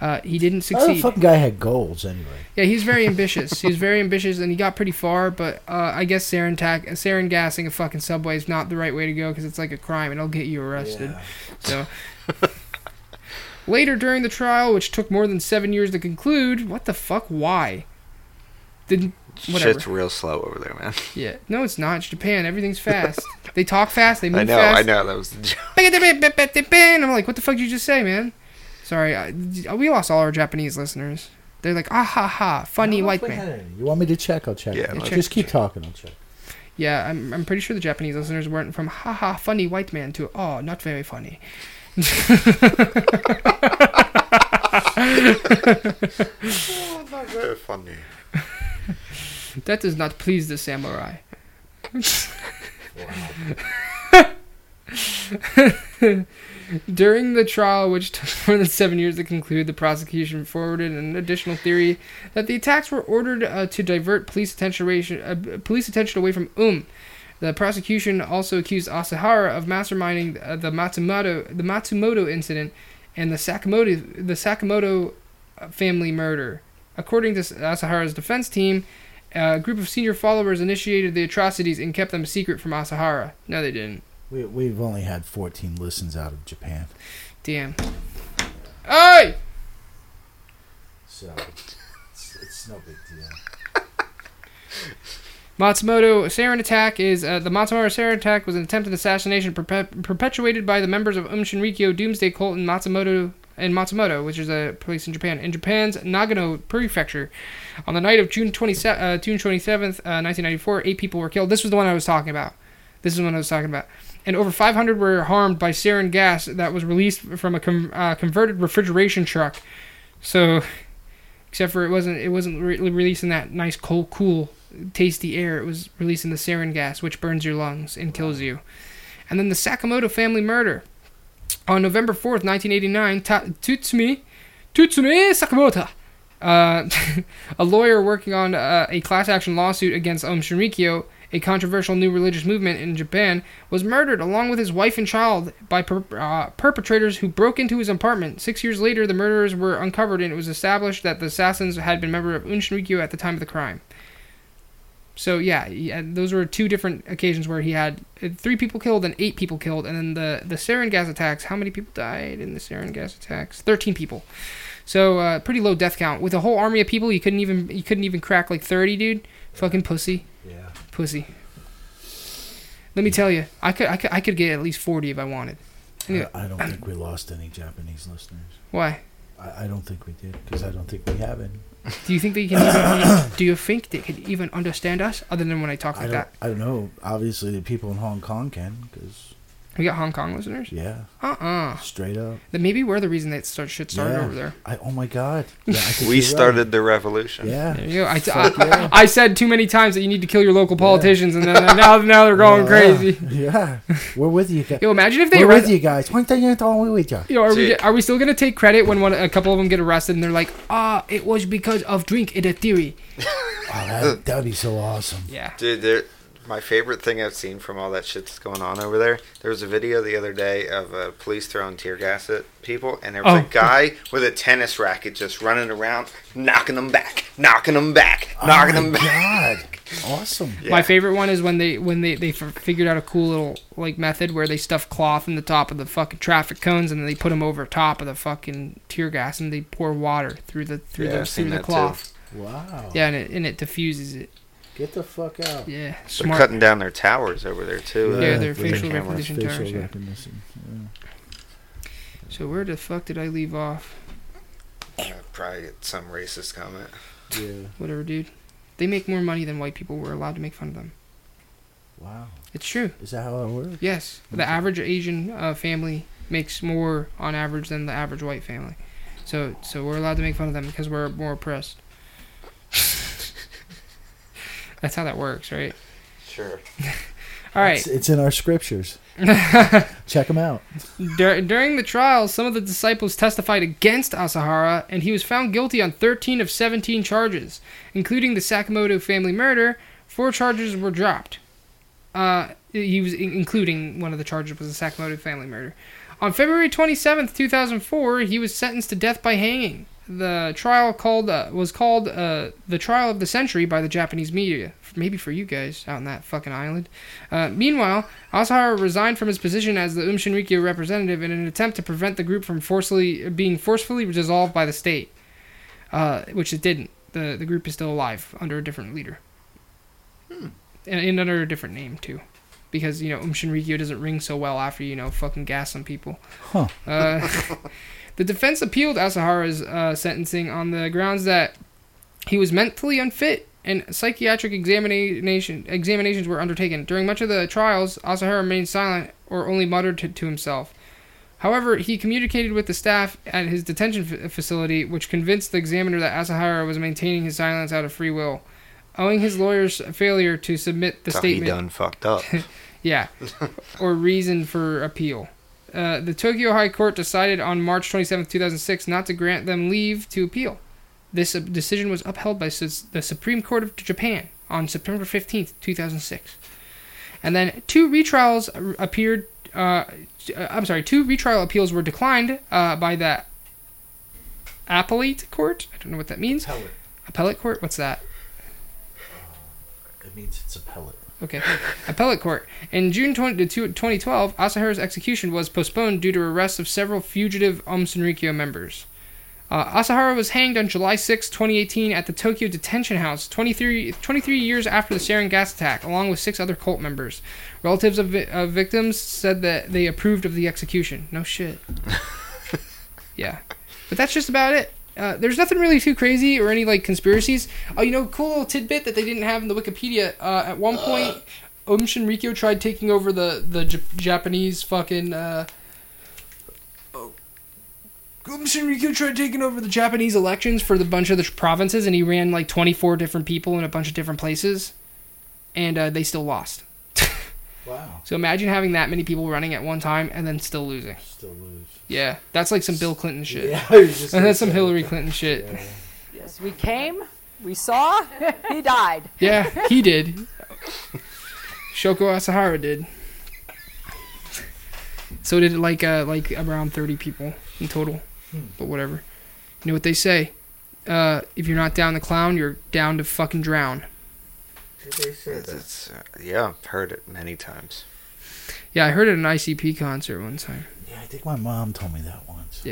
uh, he didn't Oh, the fucking guy had goals anyway. Yeah, he's very ambitious. he was very ambitious, and he got pretty far. But uh, I guess sarin tac- sarin gassing a fucking subway is not the right way to go because it's like a crime and it'll get you arrested. Yeah. So later during the trial, which took more than seven years to conclude, what the fuck? Why? Didn't whatever? Shit's real slow over there, man. Yeah, no, it's not. It's Japan. Everything's fast. they talk fast. They move fast. I know, fast. I know. That was the joke. I'm like, what the fuck did you just say, man? Sorry, I, we lost all our Japanese listeners. They're like, ah ha ha, funny white man. You want me to check? I'll check. Yeah, Yeah, let's just keep check. talking. I'll check. Yeah, I'm, I'm pretty sure the Japanese listeners went from ha ha, funny white man to oh, not very funny. Oh, not very funny. That does not please the samurai. During the trial, which took more than seven years to conclude, the prosecution forwarded an additional theory that the attacks were ordered uh, to divert police attention, uh, police attention away from Um. The prosecution also accused Asahara of masterminding uh, the Matsumoto the Matsumoto incident and the Sakamoto the Sakamoto uh, family murder. According to Asahara's defense team, a group of senior followers initiated the atrocities and kept them secret from Asahara. No, they didn't. We, we've only had 14 listens out of Japan. Damn. Hey! So it's, it's no big deal. Matsumoto sarin attack is uh, the Matsumoto sarin attack was an attempted assassination perpe- perpetuated by the members of Um Shinrikyo Doomsday Cult in Matsumoto in Matsumoto, which is a place in Japan. In Japan's Nagano Prefecture, on the night of June 20, uh, June 27th, uh, 1994, eight people were killed. This was the one I was talking about. This is the one I was talking about. And over 500 were harmed by sarin gas that was released from a com- uh, converted refrigeration truck. So, except for it wasn't it wasn't re- releasing that nice cold, cool, tasty air. It was releasing the sarin gas, which burns your lungs and kills you. And then the Sakamoto family murder. On November 4th, 1989, Ta- Tsutsumi, Tsutsumi Sakamoto, uh, a lawyer working on uh, a class action lawsuit against Aum Shinrikyo, a controversial new religious movement in Japan, was murdered along with his wife and child by per- uh, perpetrators who broke into his apartment. Six years later, the murderers were uncovered and it was established that the assassins had been members of Aum Shinrikyo at the time of the crime. So yeah, yeah, those were two different occasions where he had uh, three people killed and eight people killed, and then the the sarin gas attacks. How many people died in the sarin gas attacks? Thirteen people. So uh, pretty low death count. With a whole army of people, you couldn't even you couldn't even crack like thirty, dude. Fucking pussy. Pussy. Let me tell you, I could I could I could get at least forty if I wanted. Yeah. I, I don't think we lost any Japanese listeners. Why? I, I don't think we did because I don't think we have any. Do you think they can even? do you think they could even understand us other than when I talk I like that? I don't know. Obviously, the people in Hong Kong can because We got Hong Kong listeners. yeah, Uh uh straight up. Then maybe we're the reason that start shit started Yeah. over there. I oh my god. Yeah, I think We you're started the revolution. Yeah. There you go. I, Fuck yeah. I said too many times that you need to kill your local politicians, and then now now they're going Yeah. crazy. Yeah, we're with you guys. Yo, imagine if they We're with you guys. One thing at all, we're with you. Yo, are we Dude. are we still gonna take credit when one a couple of them get arrested and they're like, ah, it was because of drink in a theory. Oh, that that'd be so awesome. Yeah. Dude, there, my favorite thing I've seen from all that shit that's going on over there, there was a video the other day of uh, police throwing tear gas at people, and there was Oh. a guy with a tennis racket just running around, knocking them back, knocking them back, knocking oh them back. god, awesome. Yeah. My favorite one is when they when they they f- figured out a cool little like method where they stuff cloth in the top of the fucking traffic cones and then they put them over top of the fucking tear gas and they pour water through the through Yeah, the through the that too. cloth. Wow. Yeah, and it and it diffuses it. Get the fuck out. Yeah, They're smart. cutting down their towers over there too. Yeah, they're with facial the recognition facial towers. Yeah. recognition, yeah. So where the fuck did I leave off? Uh, probably get some racist comment. Yeah. Whatever, dude. They make more money than white people. We're allowed to make fun of them. Wow. It's true. Is that how it works? Yes, the average Asian uh, family makes more on average than the average white family. So, so we're allowed to make fun of them because we're more oppressed. That's how that works, right? Sure. All right. It's, it's in our scriptures. Check them out. Dur- during the trial, some of the disciples testified against Asahara, and he was found guilty on 13 of 17 charges, including the Sakamoto family murder. Four charges were dropped. Uh, he was in- including one of the charges was the Sakamoto family murder. On February 27th, 2004, he was sentenced to death by hanging. The trial called uh, was called uh, the trial of the century by the Japanese media. Maybe for you guys out on that fucking island. Uh, meanwhile, Asahara resigned from his position as the Um Shinrikyo representative in an attempt to prevent the group from forcefully being forcefully dissolved by the state, uh, which it didn't. the The group is still alive under a different leader, and, and under a different name too, because you know Um Shinrikyo doesn't ring so well after you know fucking gas some people. Huh. The defense appealed Asahara's uh, sentencing on the grounds that he was mentally unfit and psychiatric examination examinations were undertaken. During much of the trials, Asahara remained silent or only muttered to, to himself. However, he communicated with the staff at his detention f- facility, which convinced the examiner that Asahara was maintaining his silence out of free will. Owing his lawyer's failure to submit the So he statement, done fucked up. yeah, or reason for appeal. Uh, the Tokyo High Court decided on March 27, 2006, not to grant them leave to appeal. This uh, decision was upheld by the Supreme Court of Japan on September 15, 2006. And then two retrials appeared. Uh, uh, I'm sorry, two retrial appeals were declined uh, by the appellate court. I don't know what that means. Pellet. Appellate court? What's that? It means it's a pellet. Okay. Appellate court. In June 20, 2012, Asahara's execution was postponed due to arrests of several fugitive Shinrikyo members. Uh, Asahara was hanged on July 6, 2018, at the Tokyo Detention House, 23, 23 years after the sarin gas attack, along with six other cult members. Relatives of, vi- of victims said that they approved of the execution. No shit. yeah. But that's just about it. Uh, there's nothing really too crazy or any like conspiracies. Oh, you know, cool little tidbit that they didn't have in the Wikipedia. Uh, at one point, Aum Shinrikyo tried taking over the the J- Japanese fucking. Uh, oh. Aum Shinrikyo tried taking over the Japanese elections for the bunch of the provinces, and he ran like 24 different people in a bunch of different places, and uh, they still lost. Wow. So imagine having that many people running at one time and then still losing. Still lose. Yeah, that's like some Bill Clinton shit. Yeah, just And gonna that's some say. Hillary Clinton shit. Yeah. Yes, we came, we saw, he died. Yeah, he did. Shoko Asahara did. So did like uh like around thirty people in total. But whatever. You know what they say? Uh, if you're not down the clown, you're down to fucking drown. Did they say that? That's, uh, yeah, I've heard it many times. Yeah, I heard it at an ICP concert one time. Yeah, I think my mom told me that once.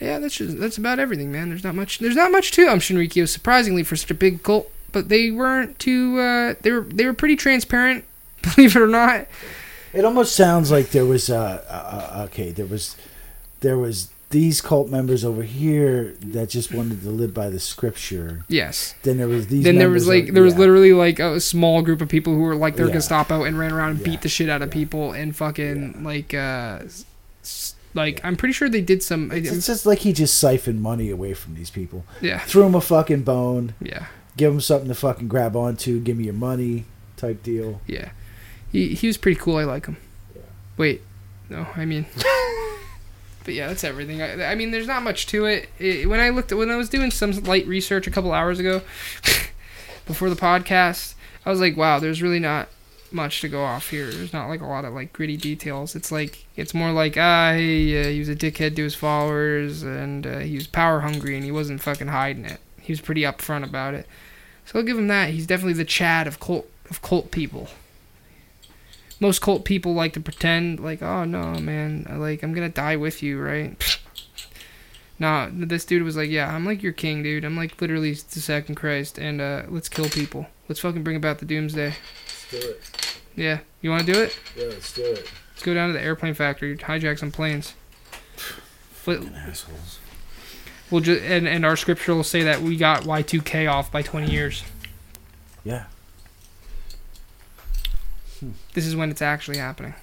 Yeah, that's just that's about everything, man. There's not much. There's not much to um Shinrikyo, surprisingly for such a big cult. But they weren't too. Uh, they were they were pretty transparent, believe it or not. It almost sounds like there was uh, okay, there was there was these cult members over here that just wanted to live by the scripture. Yes. Then there was these. then there was like there was yeah. literally like a small group of people who were like their Yeah. Gestapo and ran around and Yeah. beat the shit out of people and fucking like uh like I'm pretty sure they did some It's, it's just like he just siphoned money away from these people. yeah Threw him a fucking bone. yeah Give him something to fucking grab onto. Give me your money, type deal. yeah he he was pretty cool I like him wait no I mean but yeah that's everything I, I mean there's not much to it. it when I looked when I was doing some light research a couple hours ago before the podcast I was like wow there's really not much to go off here. There's not like a lot of like gritty details. It's like it's more like ah he, uh, he was a dickhead to his followers and uh, he was power hungry and he wasn't fucking hiding it. He was pretty upfront about it. So I'll give him that. He's definitely the Chad of cult of cult people. Most cult people like to pretend like oh no man like I'm gonna die with you right. Nah, this dude was like, yeah, I'm like your king, dude. I'm like literally the second Christ, and uh, let's kill people. Let's fucking bring about the doomsday. Let's do it. Yeah, you want to do it? Yeah, let's do it. Let's go down to the airplane factory, hijack some planes. But Assholes. we'll just and, and our scripture will say that we got Y2K off by 20 years. Yeah. This is when it's actually happening.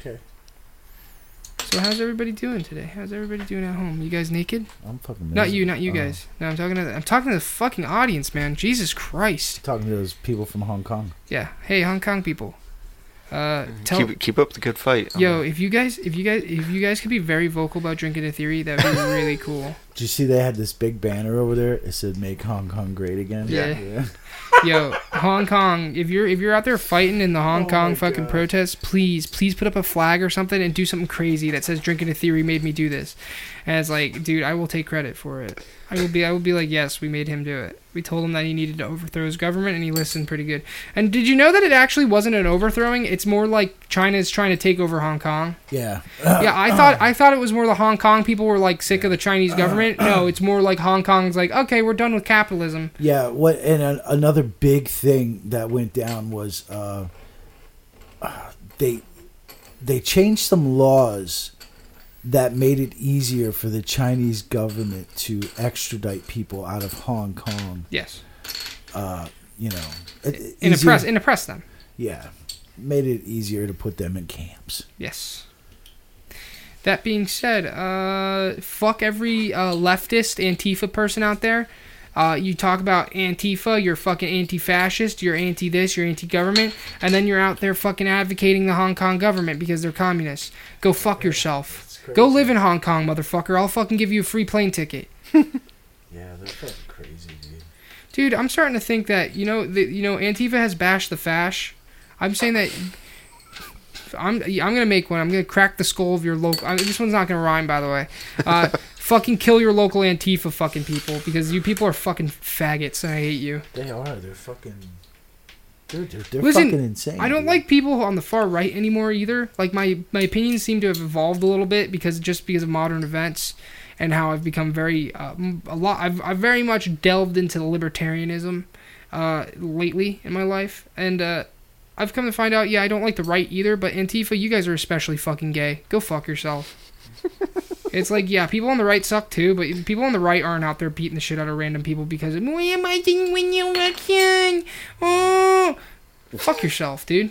Okay. So how's everybody doing today? How's everybody doing at home? You guys naked? I'm fucking. Not miserable. you, not you Oh. guys. No, I'm talking to the, I'm talking to the fucking audience, man. Jesus Christ. Talking to those people from Hong Kong. Yeah. Hey, Hong Kong people. Uh, tell keep keep up the good fight. yo if you guys if you guys if you guys could be very vocal about drinking a theory, that would be really cool. Did you see they had this big banner over there? It said "Make Hong Kong Great Again." Yeah. Yo, Hong Kong, if you're if you're out there fighting in the oh Hong Oh Kong fucking God. protests, please, please put up a flag or something and do something crazy that says drinking a theory made me do this. And it's like, dude, I will take credit for it. I will be I will be like, yes, we made him do it. We told him that he needed to overthrow his government and he listened pretty good. And did you know that it actually wasn't an overthrowing? It's more like China is trying to take over Hong Kong. Yeah. Yeah, I thought I thought it was more the Hong Kong people were like sick of the Chinese government. No, it's more like Hong Kong's like, okay, we're done with capitalism. Yeah, what and a, another big thing that went down was uh, uh, they they changed some laws that made it easier for the Chinese government to extradite people out of Hong Kong. Yes. Uh, you know, it- In easier- oppress in oppress them. Yeah, made it easier to put them in camps. Yes. That being said, uh, fuck every uh, leftist Antifa person out there. Uh, you talk about Antifa, you're fucking anti-fascist, you're anti-this, you're anti-government, and then you're out there fucking advocating the Hong Kong government because they're communists. Go fuck yourself. Go live in Hong Kong, motherfucker. I'll fucking give you a free plane ticket. Yeah, they're fucking crazy, dude. Dude, I'm starting to think that you know, the, you know, Antifa has bashed the fash. I'm saying that. I'm I'm gonna make one. I'm gonna crack the skull of your local. I this one's not gonna rhyme, by the way. Uh, fucking kill your local Antifa fucking people because you people are fucking faggots and I hate you. They are. They're fucking. Dude, they're, they're Listen, fucking insane. I don't dude. like people on the far right anymore either. Like my my opinions seem to have evolved a little bit because just because of modern events and how I've become very uh, m- a lot. I've I've very much delved into the libertarianism uh, lately in my life, and uh, I've come to find out, yeah, I don't like the right either. But Antifa, you guys are especially fucking gay. Go fuck yourself. It's like, yeah, people on the right suck too, but people on the right aren't out there beating the shit out of random people because, why am I when you were young? Oh, fuck yourself, dude.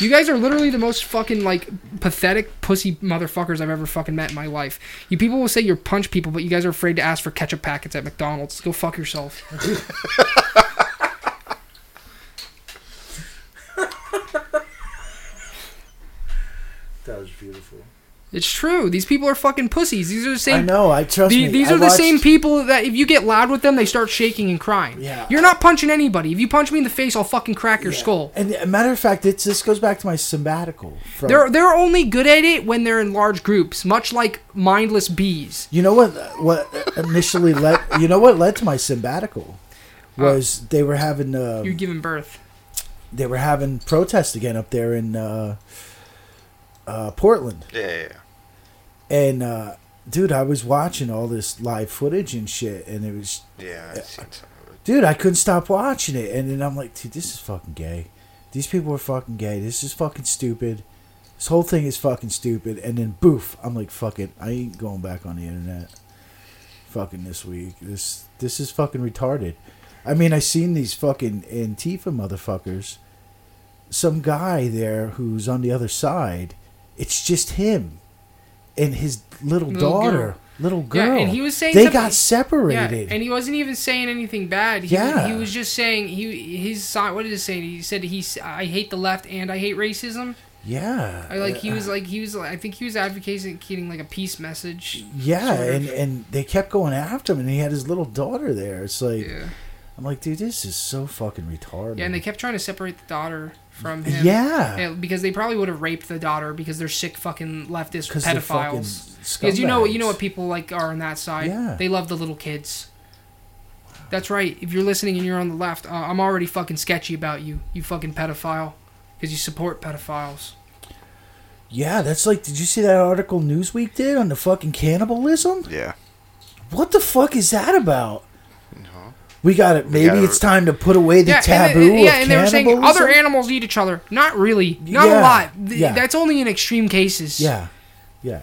You guys are literally the most fucking like pathetic pussy motherfuckers I've ever fucking met in my life. You people will say you're punch people, but you guys are afraid to ask for ketchup packets at McDonald's. Go fuck yourself. That was beautiful. It's true. These people are fucking pussies. These are the same. I know. I trust The- me. these I are the same people that if you get loud with them, they start shaking and crying. Yeah. You're not punching anybody. If you punch me in the face, I'll fucking crack your Yeah. skull. And a matter of fact, it's this goes back to my sabbatical. From, They're they're only good at it when they're in large groups, much like mindless bees. You know what? What initially led? You know what led to my sabbatical was they were having uh, You're giving birth. they were having protests again up there in uh, uh, Portland, Yeah, yeah, yeah. And uh, dude, I was watching all this live footage and shit, and it was, Yeah, I've seen some of it. dude, I couldn't stop watching it, and then I'm like, dude, this is fucking gay. These people are fucking gay. This is fucking stupid. This whole thing is fucking stupid. And then boof, I'm like, fuck it, I ain't going back on the internet. Fucking this week. This this is fucking retarded. I mean, I seen these fucking Antifa motherfuckers. Some guy there who's on the other side. It's just him and his little, Little daughter, girl. little girl. Yeah, and he was saying they got separated. Yeah, and he wasn't even saying anything bad. He, Yeah. he was just saying he his side. What did he say? He said he's I hate the left and I hate racism. yeah, I like he was uh, like he was like I think he was advocating like a peace message. Yeah, sort of. and and they kept going after him, and he had his little daughter there. It's like Yeah, I'm like, dude, this is so fucking retarded. yeah, and they kept trying to separate the daughter from him. yeah, Yeah, because they probably would have raped the daughter because they're sick fucking leftist because they're fucking pedophiles. Because you know you know what people like are on that side. Yeah. They love the little kids. That's right. If you're listening and you're on the left, uh, I'm already fucking sketchy about you, you fucking pedophile, because you support pedophiles. Yeah, that's like, did you see that article Newsweek did on the fucking cannibalism? Yeah. What the fuck is that about? No. We got it. Maybe gotta- it's time to put away the yeah, taboo and, yeah, of and they were saying other animals eat each other. Not really. Not Yeah, a lot. Yeah. That's only in extreme cases. yeah, yeah,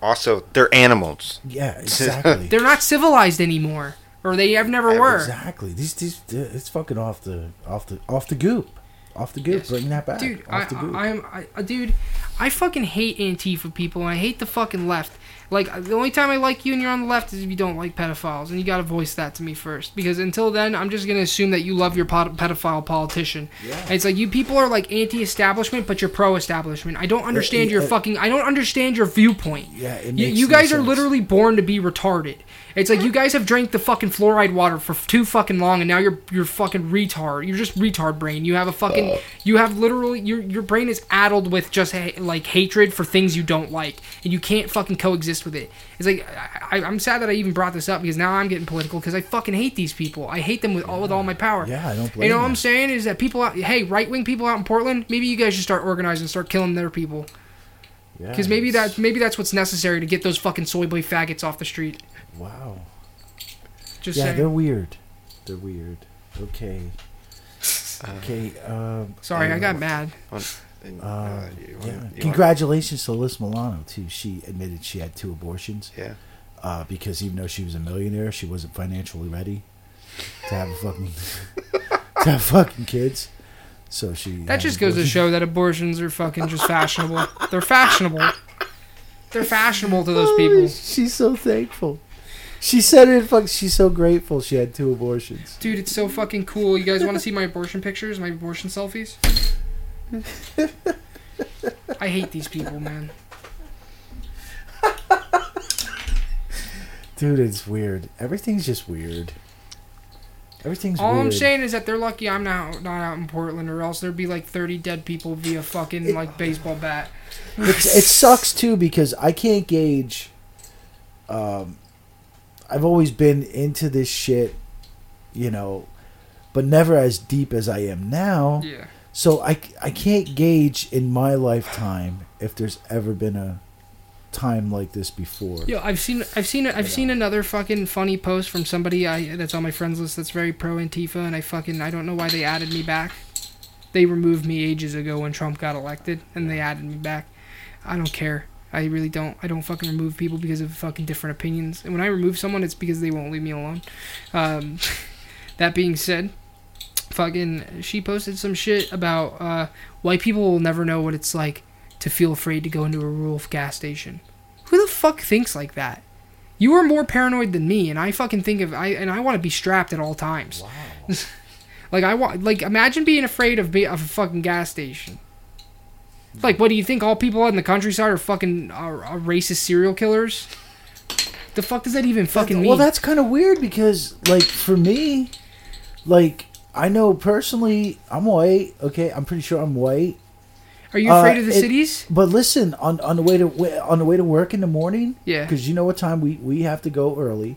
Also, they're animals. yeah, exactly. They're not civilized anymore, or they have never Yeah, were. exactly. These, these, it's fucking off the, off the, off the goop, off the goop. Yes. Bring that back, Dude, I, the goop. I, I'm, I, uh, dude, I fucking hate Antifa people, and I hate the fucking left. Like, the only time I like you and you're on the left is if you don't like pedophiles, and you gotta voice that to me first. Because until then, I'm just gonna assume that you love your pod- pedophile politician. Yeah. And it's like, you people are like anti-establishment, but you're pro-establishment. I don't understand your uh, fucking, I don't understand your viewpoint. Yeah, it You, makes you no guys are sense. literally born to be retarded. It's like you guys have drank the fucking fluoride water for too fucking long, and now you're you're fucking retard. You're just retard brain. You have a fucking you have literally your your brain is addled with just ha- like hatred for things you don't like, and you can't fucking coexist with it. It's like I, I, I'm sad that I even brought this up because now I'm getting political because I fucking hate these people. I hate them with all with all my power. Yeah, I don't blame You know what you. I'm saying is that people out, hey, right wing people out in Portland, maybe you guys should start organizing and start killing their people. Yeah, Because maybe that maybe that's what's necessary to get those fucking soy boy faggots off the street. Wow. Just yeah, saying. they're weird. They're weird. Okay. Okay. Um, Sorry, I got mad. And, Uh, uh, you yeah. you wanna- Congratulations to Liz Milano too. She admitted she had two abortions Yeah. uh, because even though she was a millionaire, she wasn't financially ready to have a fucking to have fucking kids. So she That just goes to show that abortions are fucking just fashionable. They're fashionable. They're fashionable to those people. She's so thankful. She said it. Fuck. She's so grateful. She had two abortions. Dude, it's so fucking cool. You guys want to see my abortion pictures, my abortion selfies? I hate these people, man. Dude, it's weird. Everything's just weird. Everything's All I'm saying is that they're lucky I'm not not out in Portland, or else there'd be like 30 dead people via fucking like baseball bat. It's, it sucks too because I can't gauge. Um, I've always been into this shit, you know, but never as deep as I am now. Yeah. So I, I can't gauge in my lifetime if there's ever been a time like this before. Yo, I've seen I've seen I've seen another fucking funny post from somebody I that's on my friends list that's very pro Antifa, and I fucking I don't know why they added me back. They removed me ages ago when Trump got elected, and they added me back. I don't care. I really don't. I don't fucking remove people because of fucking different opinions. And when I remove someone, it's because they won't leave me alone. Um, that being said, fucking she posted some shit about uh, white people will never know what it's like to feel afraid to go into a rural gas station. Who the fuck thinks like that? You are more paranoid than me, and I fucking think of I and I want to be strapped at all times. Wow. Like I want, like imagine being afraid of be, of a fucking gas station. Like, what do you think? All people out in the countryside are fucking are, are racist serial killers? The fuck does that even fucking mean? Well, that's kind of weird because, like, for me, like, I know personally, I'm white. Okay, I'm pretty sure I'm white. are you uh, afraid of the it- cities? But listen, on on the way to on the way to work in the morning, Yeah. because you know what time we we have to go early.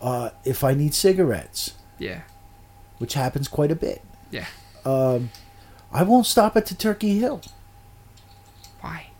Uh, if I need cigarettes, Yeah, which happens quite a bit, yeah. um, I won't stop at the Turkey Hill.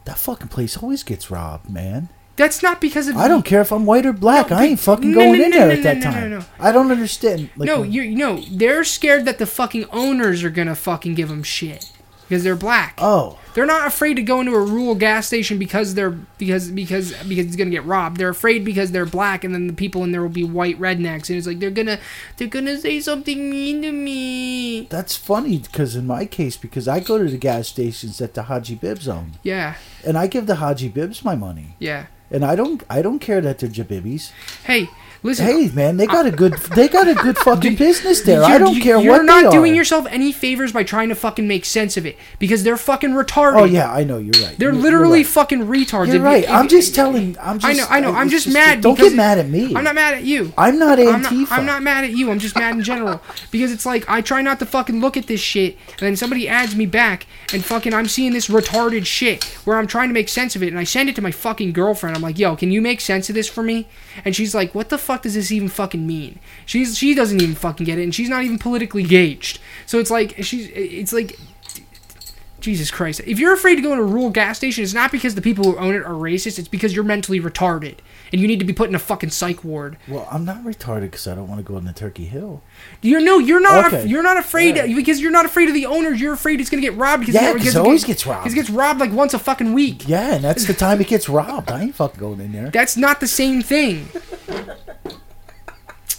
That fucking place always gets robbed, man. That's not because of I don't care if I'm white or black. No, I ain't fucking no, going no, in there at that time. I don't understand. Like, no, you no. They're scared that the fucking owners are gonna fucking give them shit because they're black. Oh, They're not afraid to go into a rural gas station because they're because because because it's gonna get robbed. They're afraid because they're black, and then the people in there will be white rednecks, and it's like they're gonna they're gonna say something mean to me. that's funny because in my case, because I go to the gas stations at the Haji Bibs own. Yeah, and I give the Haji Bibs my money, yeah. and I don't I don't care that they're Jabibis. Hey, listen. Hey man, they got a good they got a good fucking business there. I don't care what You're what not doing are. yourself any favors by trying to fucking make sense of it because they're fucking retarded. Oh yeah, I know you're right. They're You're- you're literally right. fucking retards. You're right. I'm just telling. I'm just. I know. I know. I'm it's just, mad. Don't get mad at me. I'm not mad at you. I'm not I'm not, I'm not mad at you. I'm just mad in general because it's like I try not to fucking look at this shit, and then somebody adds me back, and fucking I'm seeing this retarded shit where I'm trying to make sense of it, and I send it to my fucking girlfriend. I'm like, "Yo, can you make sense of this for me?" And she's like, "What the fuck does this even fucking mean?" She's she doesn't even fucking get it, and she's not even politically gauged. So it's like she's it's like Jesus Christ. If you're afraid to go in a rural gas station, it's not because the people who own it are racist. It's because you're mentally retarded and you need to be put in a fucking psych ward. Well, I'm not retarded because I don't want to go in the Turkey Hill. You're no, you're not. Okay. You're not afraid because you're not afraid of the owners. You're afraid it's gonna get robbed because Yeah, it- 'cause it always gets robbed. Because it gets robbed like once a fucking week. Yeah, and that's the time it gets robbed. I ain't fucking going in there. That's not the same thing.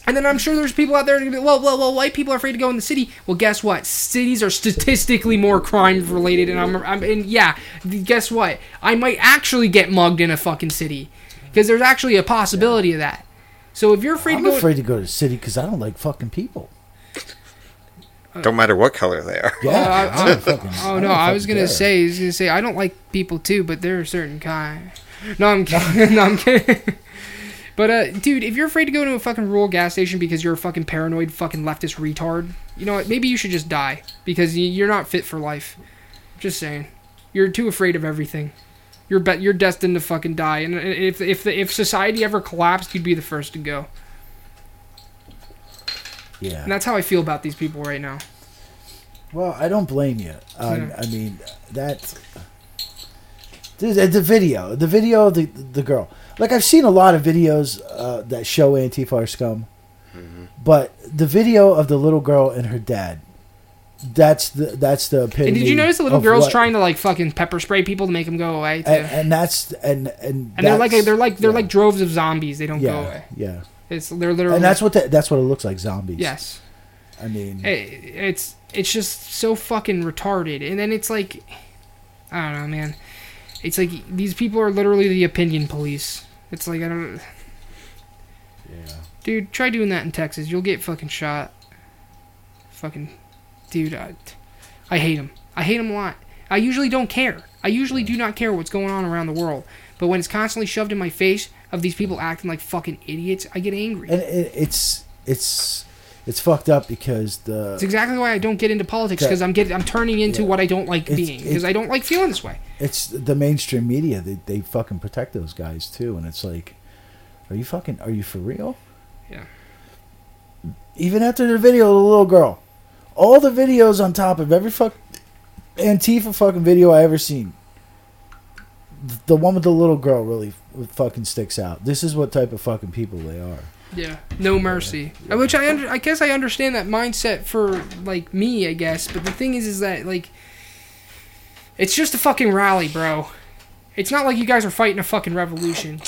And then I'm sure there's people out there that are gonna be, well, well, well, white people are afraid to go in the city. Well, guess what? Cities are statistically more crime related, and I'm, I'm, and yeah, guess what? I might actually get mugged in a fucking city, because there's actually a possibility of that. So if you're afraid I'm to go, afraid to go to the city because I don't like fucking people. Don't matter what color they are. Yeah. Uh, I- I uh, fucking- oh no, don't I was gonna care. say, I was gonna say, I don't like people too, but they're a certain kind. No, I'm kidding. no, I'm kidding. But uh, dude, if you're afraid to go to a fucking rural gas station because you're a fucking paranoid fucking leftist retard, you know what? Maybe you should just die because you're not fit for life. Just saying, you're too afraid of everything. You're bet you're destined to fucking die. And if if the, if society ever collapsed, you'd be the first to go. Yeah. And that's how I feel about these people right now. Well, I don't blame you. Um, Yeah. I mean, that the, the video, the video of the the girl. Like I've seen a lot of videos uh, that show Antifa or scum, but the video of the little girl and her dad. That's the that's the opinion. And did you notice the little girls trying to like fucking pepper spray people to make them go away? Too? And, and that's and and and they're like they're like they're yeah. like droves of zombies. They don't yeah go away. yeah. It's they're literally And that's what the, that's what it looks like zombies. yes. I mean, It, it's it's just so fucking retarded. And then it's like I don't know, man. It's like these people are literally the opinion police. It's like I don't. yeah. Dude, try doing that in Texas. You'll get fucking shot. Fucking, dude, I, I hate them. I hate them a lot. I usually don't care. I usually do not care what's going on around the world. But when it's constantly shoved in my face of these people acting like fucking idiots, I get angry. and it, it's it's it's fucked up because the It's exactly why I don't get into politics because I'm getting I'm turning into Yeah. what I don't like It's- being because I don't like feeling this way. It's the mainstream media they, they fucking protect those guys too and it's like are you fucking are you for real Yeah. even after the video of the little girl all the videos on top of every fuck antifa fucking video i ever seen the one with the little girl really fucking sticks out this is what type of fucking people they are Yeah, no mercy. Uh, Which I under, I guess I understand that mindset for like me, I guess. But the thing is, is that like, it's just a fucking rally, bro. It's not like you guys are fighting a fucking revolution.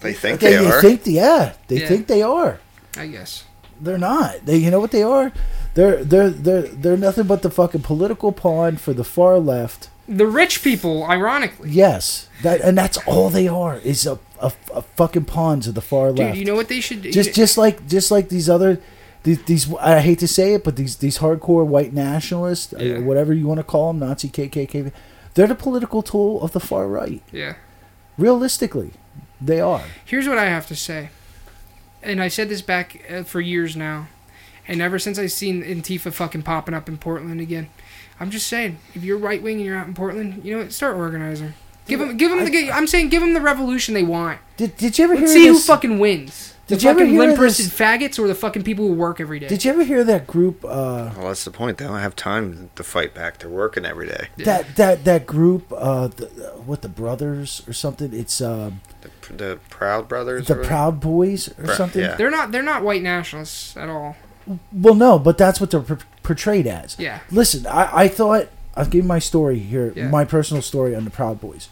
They think Okay, they you are. think yeah they Yeah. think they are I guess. They're not. They, you know what they are? They're they're they're they're nothing but the fucking political pawn for the far left. The rich people, ironically, Yes, that and that's all they are is a, a, a fucking pawns of the far dude. left. You know what they should do? just just like just like these other these, these I hate to say it, but these these hardcore white nationalists, Yeah. or whatever you want to call them, Nazi KKK, they're the political tool of the far right. yeah. Realistically, they are. Here's what I have to say, and I said this back uh, for years now, and ever since I've seen Antifa fucking popping up in Portland again, I'm just saying, if you're right wing and you're out in Portland, you know what? Start organizing. Give them, give them the. I'm saying, give them the revolution they want. Did Did you ever Let's hear see who fucking wins. The you ever fucking hear limp-wristed faggots or the fucking people who work every day? Did you ever hear that group? Uh, Well, that's the point. They don't have time to fight back. They're working every day. Yeah. that that that group uh the, what the brothers or something it's um The, the Proud Brothers. the or- proud boys or Right, something yeah. They're not. They're not white nationalists at all. well no but that's what they're por- portrayed as Yeah. listen i i thought i'll give you my story here Yeah. my personal story on the proud boys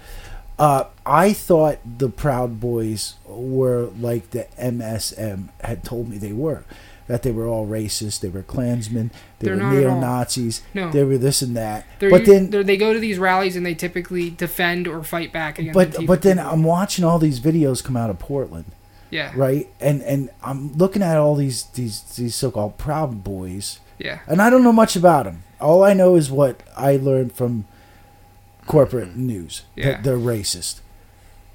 uh i thought the proud boys were like the msm had told me they were that they were all racist they were klansmen they They're were all. neo-nazis No. they were this and that They're, but then they're, go to these rallies and they typically defend or fight back against. but Antifa but then people. i'm watching all these videos come out of portland yeah, right? And and I'm looking at all these these these so-called proud boys, yeah, and I don't know much about them. All I know is what I learned from corporate news. Yeah. That they're racist.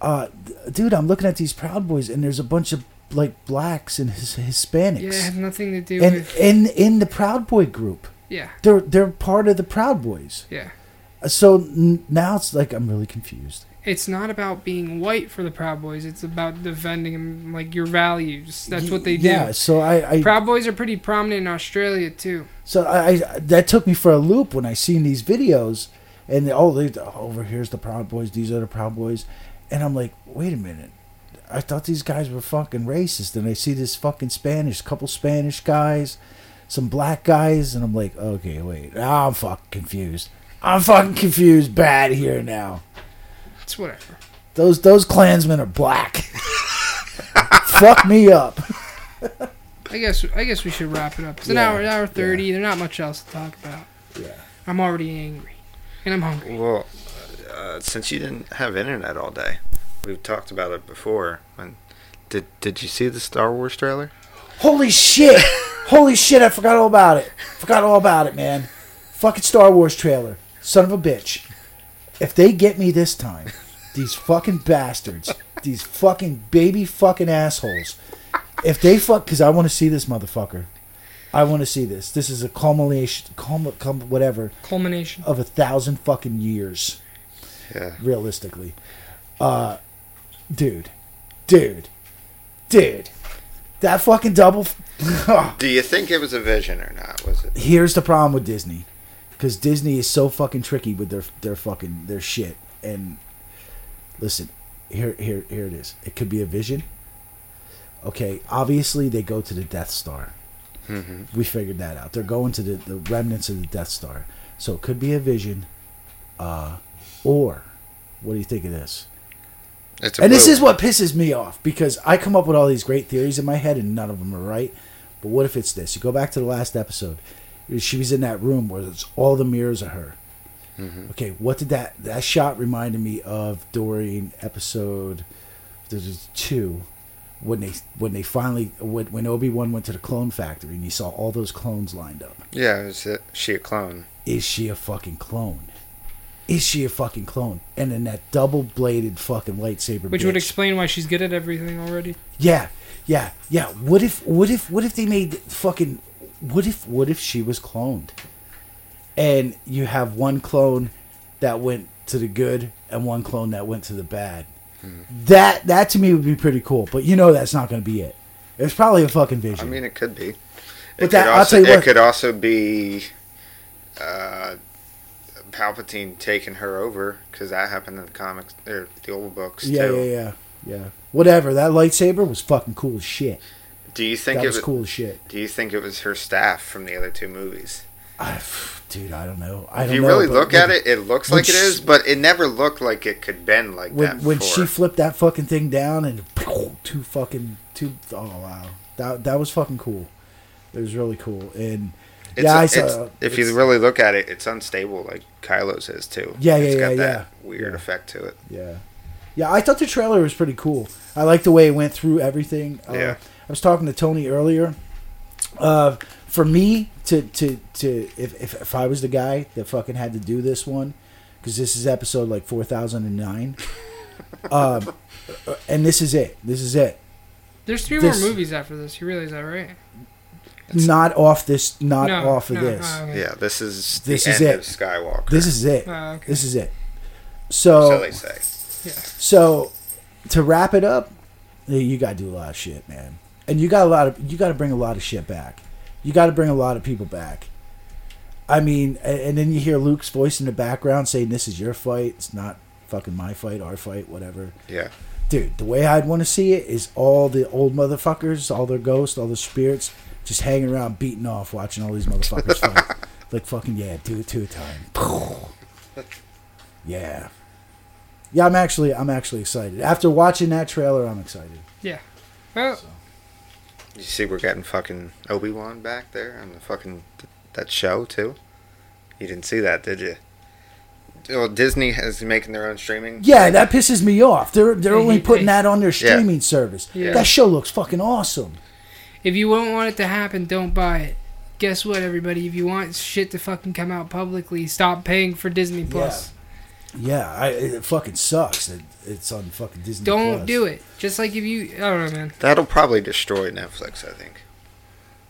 Uh, dude, I'm looking at these proud boys, and there's a bunch of like blacks and his, Hispanics. yeah. have nothing to do and with. in in the proud boy group. Yeah, They're they're part of the proud boys. yeah. So n- now it's like I'm really confused. It's not about being white for the Proud Boys. It's about defending like your values. That's what they do. Yeah. So I, I Proud Boys are pretty prominent in Australia too. So I, I that took me for a loop when I seen these videos, and oh, they, over here's the Proud Boys. These are the Proud Boys, and I'm like, wait a minute. I thought these guys were fucking racist, and I see this fucking Spanish, couple Spanish guys, some black guys, and I'm like, okay, wait, I'm fucking confused. I'm fucking confused, bad here now. It's whatever. Those those Klansmen are black. Fuck me up. I guess I guess we should wrap it up. It's an Yeah, hour, an hour yeah. thirty. There's not much else to talk about. Yeah. I'm already angry, and I'm hungry. Well, uh, since you didn't have internet all day, we've talked about it before. And did did you see the Star Wars trailer? Holy shit! Holy shit! I forgot all about it. Forgot all about it, man. Fucking Star Wars trailer. Son of a bitch. If they get me this time, these fucking bastards, these fucking baby fucking assholes. If they fuck, because I want to see this motherfucker. I want to see this. This is a culmination, culm, culm, whatever, Culmination. of a thousand fucking years, Yeah. realistically. Uh, dude, dude, dude, that fucking double. Do you think it was a vision or not? Was it? here's the problem with Disney, because Disney is so fucking tricky with their their fucking their shit. And listen, here here here it is. It could be a vision. Okay, obviously they go to the Death Star. hmm We figured that out. They're going to the, the remnants of the Death Star. So it could be a vision, uh, or what do you think of this? And this is what pisses me off because I come up with all these great theories in my head and none of them are right. But what if it's this? You go back to the last episode. She was in that room where it's all the mirrors of her. Mhm. Okay, what did that that shot reminded me of during episode there's two when they when they finally when, when Obi Wan went to the clone factory and you saw all those clones lined up. Yeah, is it she a clone? Is she a fucking clone? Is she a fucking clone? And then that double bladed fucking lightsaber. Which would explain why she's good at everything already. Yeah, Yeah, yeah. What if, what if, what if they made fucking, what if, what if she was cloned, and you have one clone that went to the good and one clone that went to the bad. That that to me would be pretty cool. But you know that's not going to be it. It's probably a fucking vision. I mean, it could be. But It that- could I'll tell you it what- could also be uh, Palpatine taking her over because that happened in the comics or the old books yeah, too. yeah, yeah, yeah. Whatever. That lightsaber was fucking cool as shit. Do you think That it was was cool as shit. Do you think it was her staff from the other two movies? I, dude, I don't know. I If don't you know, really look when- at it, it looks like it she- is, but it never looked like it could bend like when that. when before. she flipped that fucking thing down and two fucking two oh wow that that was fucking cool. It was really cool and It's yeah I saw if you really look at it, it's unstable like Kylo's is too. Yeah, It's yeah, got yeah, that yeah. weird Yeah. effect to it. yeah yeah I thought the trailer was pretty cool. I liked the way it went through everything. Uh, Yeah. I was talking to Tony earlier. Uh, for me to to to if, if if I was the guy that fucking had to do this one, because this is episode like four thousand and nine. um, and this is it. This is it. There's three This- more movies after this. You realize that, right? Not off this. Not no, off of no, this. oh, okay. Yeah, this is This the is end it. of Skywalker. This is it. Oh, okay. This is it. so So they say. Yeah. so to wrap it up, you got to do a lot of shit, man. And you got a lot of you got to bring a lot of shit back. You got to bring a lot of people back. I mean, a- and then you hear Luke's voice in the background saying, "This is your fight. It's not fucking my fight, our fight, whatever." Yeah. Dude, the way I'd want to see it is all the old motherfuckers, all their ghosts, all the spirits, just hanging around, beating off, watching all these motherfuckers fight. Like fucking yeah, do it two a time. Yeah, yeah. I'm actually, I'm actually excited. After watching that trailer, I'm excited. Yeah. Well, You see, we're getting fucking Obi Wan back there on the fucking that show too. You didn't see that, did you? Well, Disney is making their own streaming. Yeah, that pisses me off. They're they're only putting that on their Yeah. streaming service. Yeah. That show looks fucking awesome. if you don't want it to happen, don't buy it. Guess what, everybody? If you want shit to fucking come out publicly, stop paying for Disney Plus. Yeah, I, it fucking sucks that it's on fucking Disney. Don't Plus. do it. Just like if you, I don't know, man. That'll probably destroy Netflix. I think.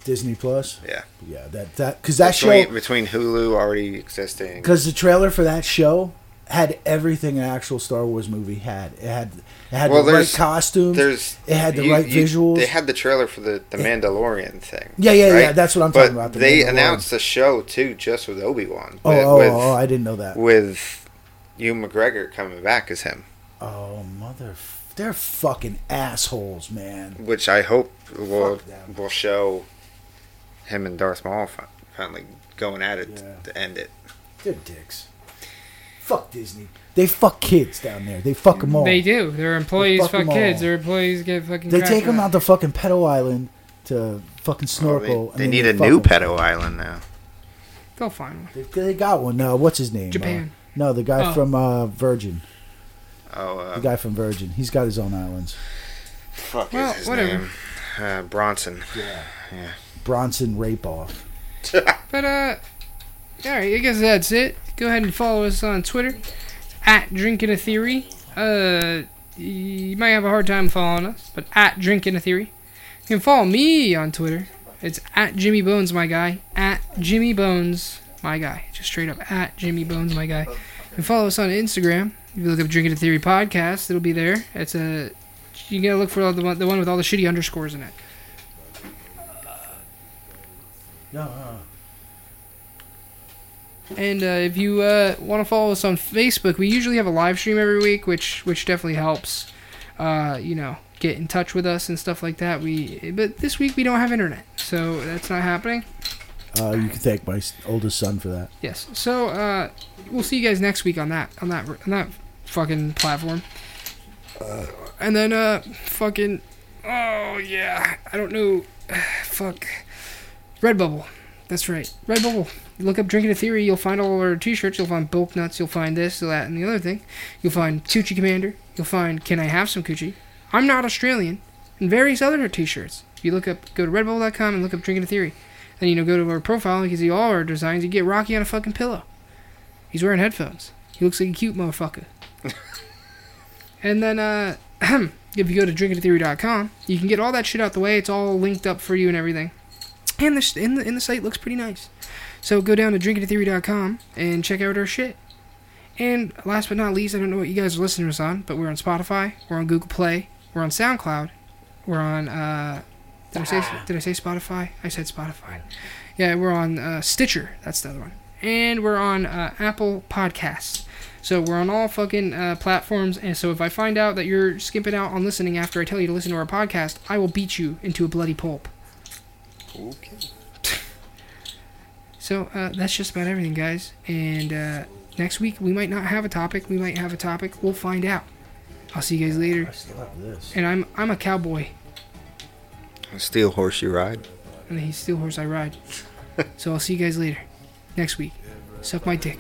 Disney Plus. Yeah. Yeah, that that because that between, show between Hulu already existing. because the trailer for that show had everything an actual Star Wars movie had. It had it had Well, the right there's- costumes. There's It had the you- right you- visuals. They had the trailer for the the Mandalorian thing. yeah, yeah, yeah. That's what I'm but talking about. the they announced the show too, just with Obi Wan. Oh, oh, oh, I didn't know that. with Ewan McGregor coming back as him, Oh, mother, they're fucking assholes, man. which I hope will will show him and Darth Maul finally going at it Yeah. to end it. They're dicks. Fuck Disney. They fuck kids down there. They fuck them all. They do. Their employees fuck fuck 'em kids. Their employees get fucking. They take them out to fucking pedo island to fucking Oh, snorkel. they and they then need a new new 'em. pedo island now. They'll find one. They, they got one. No, what's his name? Japan. Uh, No, the guy Oh. from uh, Virgin. Oh, The uh, guy from Virgin. He's got his own islands. fuck Well, is his whatever. name? Uh, Branson. Yeah. Yeah. Branson rape off. But uh, all right. I guess that's it. Go ahead and follow us on Twitter at Drinking a Theory. Uh, you might have a hard time following us, but at Drinking a Theory. You can follow me on Twitter. It's at Jimmy Bones, my guy. At Jimmy Bones, my guy. Just straight up at Jimmy Bones, my guy. You can follow us on Instagram. If you look up Drinking a Theory podcast, it'll be there. It's a you gotta look for the one, the one with all the shitty underscores in it. No, no. And uh, if you uh, want to follow us on Facebook, we usually have a live stream every week, which which definitely helps. Uh, you know, get in touch with us and stuff like that. We but this week we don't have internet, so that's not happening. Uh, you can thank my oldest son for that. Yes. So uh, we'll see you guys next week on that on that on that fucking platform. and then uh, fucking oh yeah, I don't know, fuck, Redbubble. That's right, Redbubble. You look up Drinking a Theory, you'll find all our t-shirts. You'll find bulk nuts. You'll find this, that, and the other thing. You'll find Coochie Commander. You'll find Can I Have Some Coochie? I'm Not Australian, and various other t-shirts. If you look up, go to redbubble.com and look up Drinking a Theory. Then you know go to our profile and you can see all our designs. You get Rocky on a fucking pillow. He's wearing headphones. He looks like a cute motherfucker. and then uh if you go to drinkingtheory.com, you can get all that shit out the way. It's all linked up for you and everything. And the, in the, in the site looks pretty nice. So go down to drinkingtheory.com and check out our shit. And last but not least, I don't know what you guys are listening to us on, but we're on Spotify, we're on Google Play, we're on SoundCloud, we're on. Uh, did I say did I say Spotify? I said Spotify. Yeah, we're on uh, Stitcher. That's the other one, and we're on uh, Apple Podcasts. So we're on all fucking uh, platforms. And so if I find out that you're skimping out on listening after I tell you to listen to our podcast, I will beat you into a bloody pulp. Okay. So uh, that's just about everything, guys. And uh, next week we might not have a topic. We might have a topic. We'll find out. I'll see you guys I later. still have this. And I'm I'm a cowboy, Steel horse you ride. and he's steel horse I ride. so I'll see you guys later, next week. Suck my dick.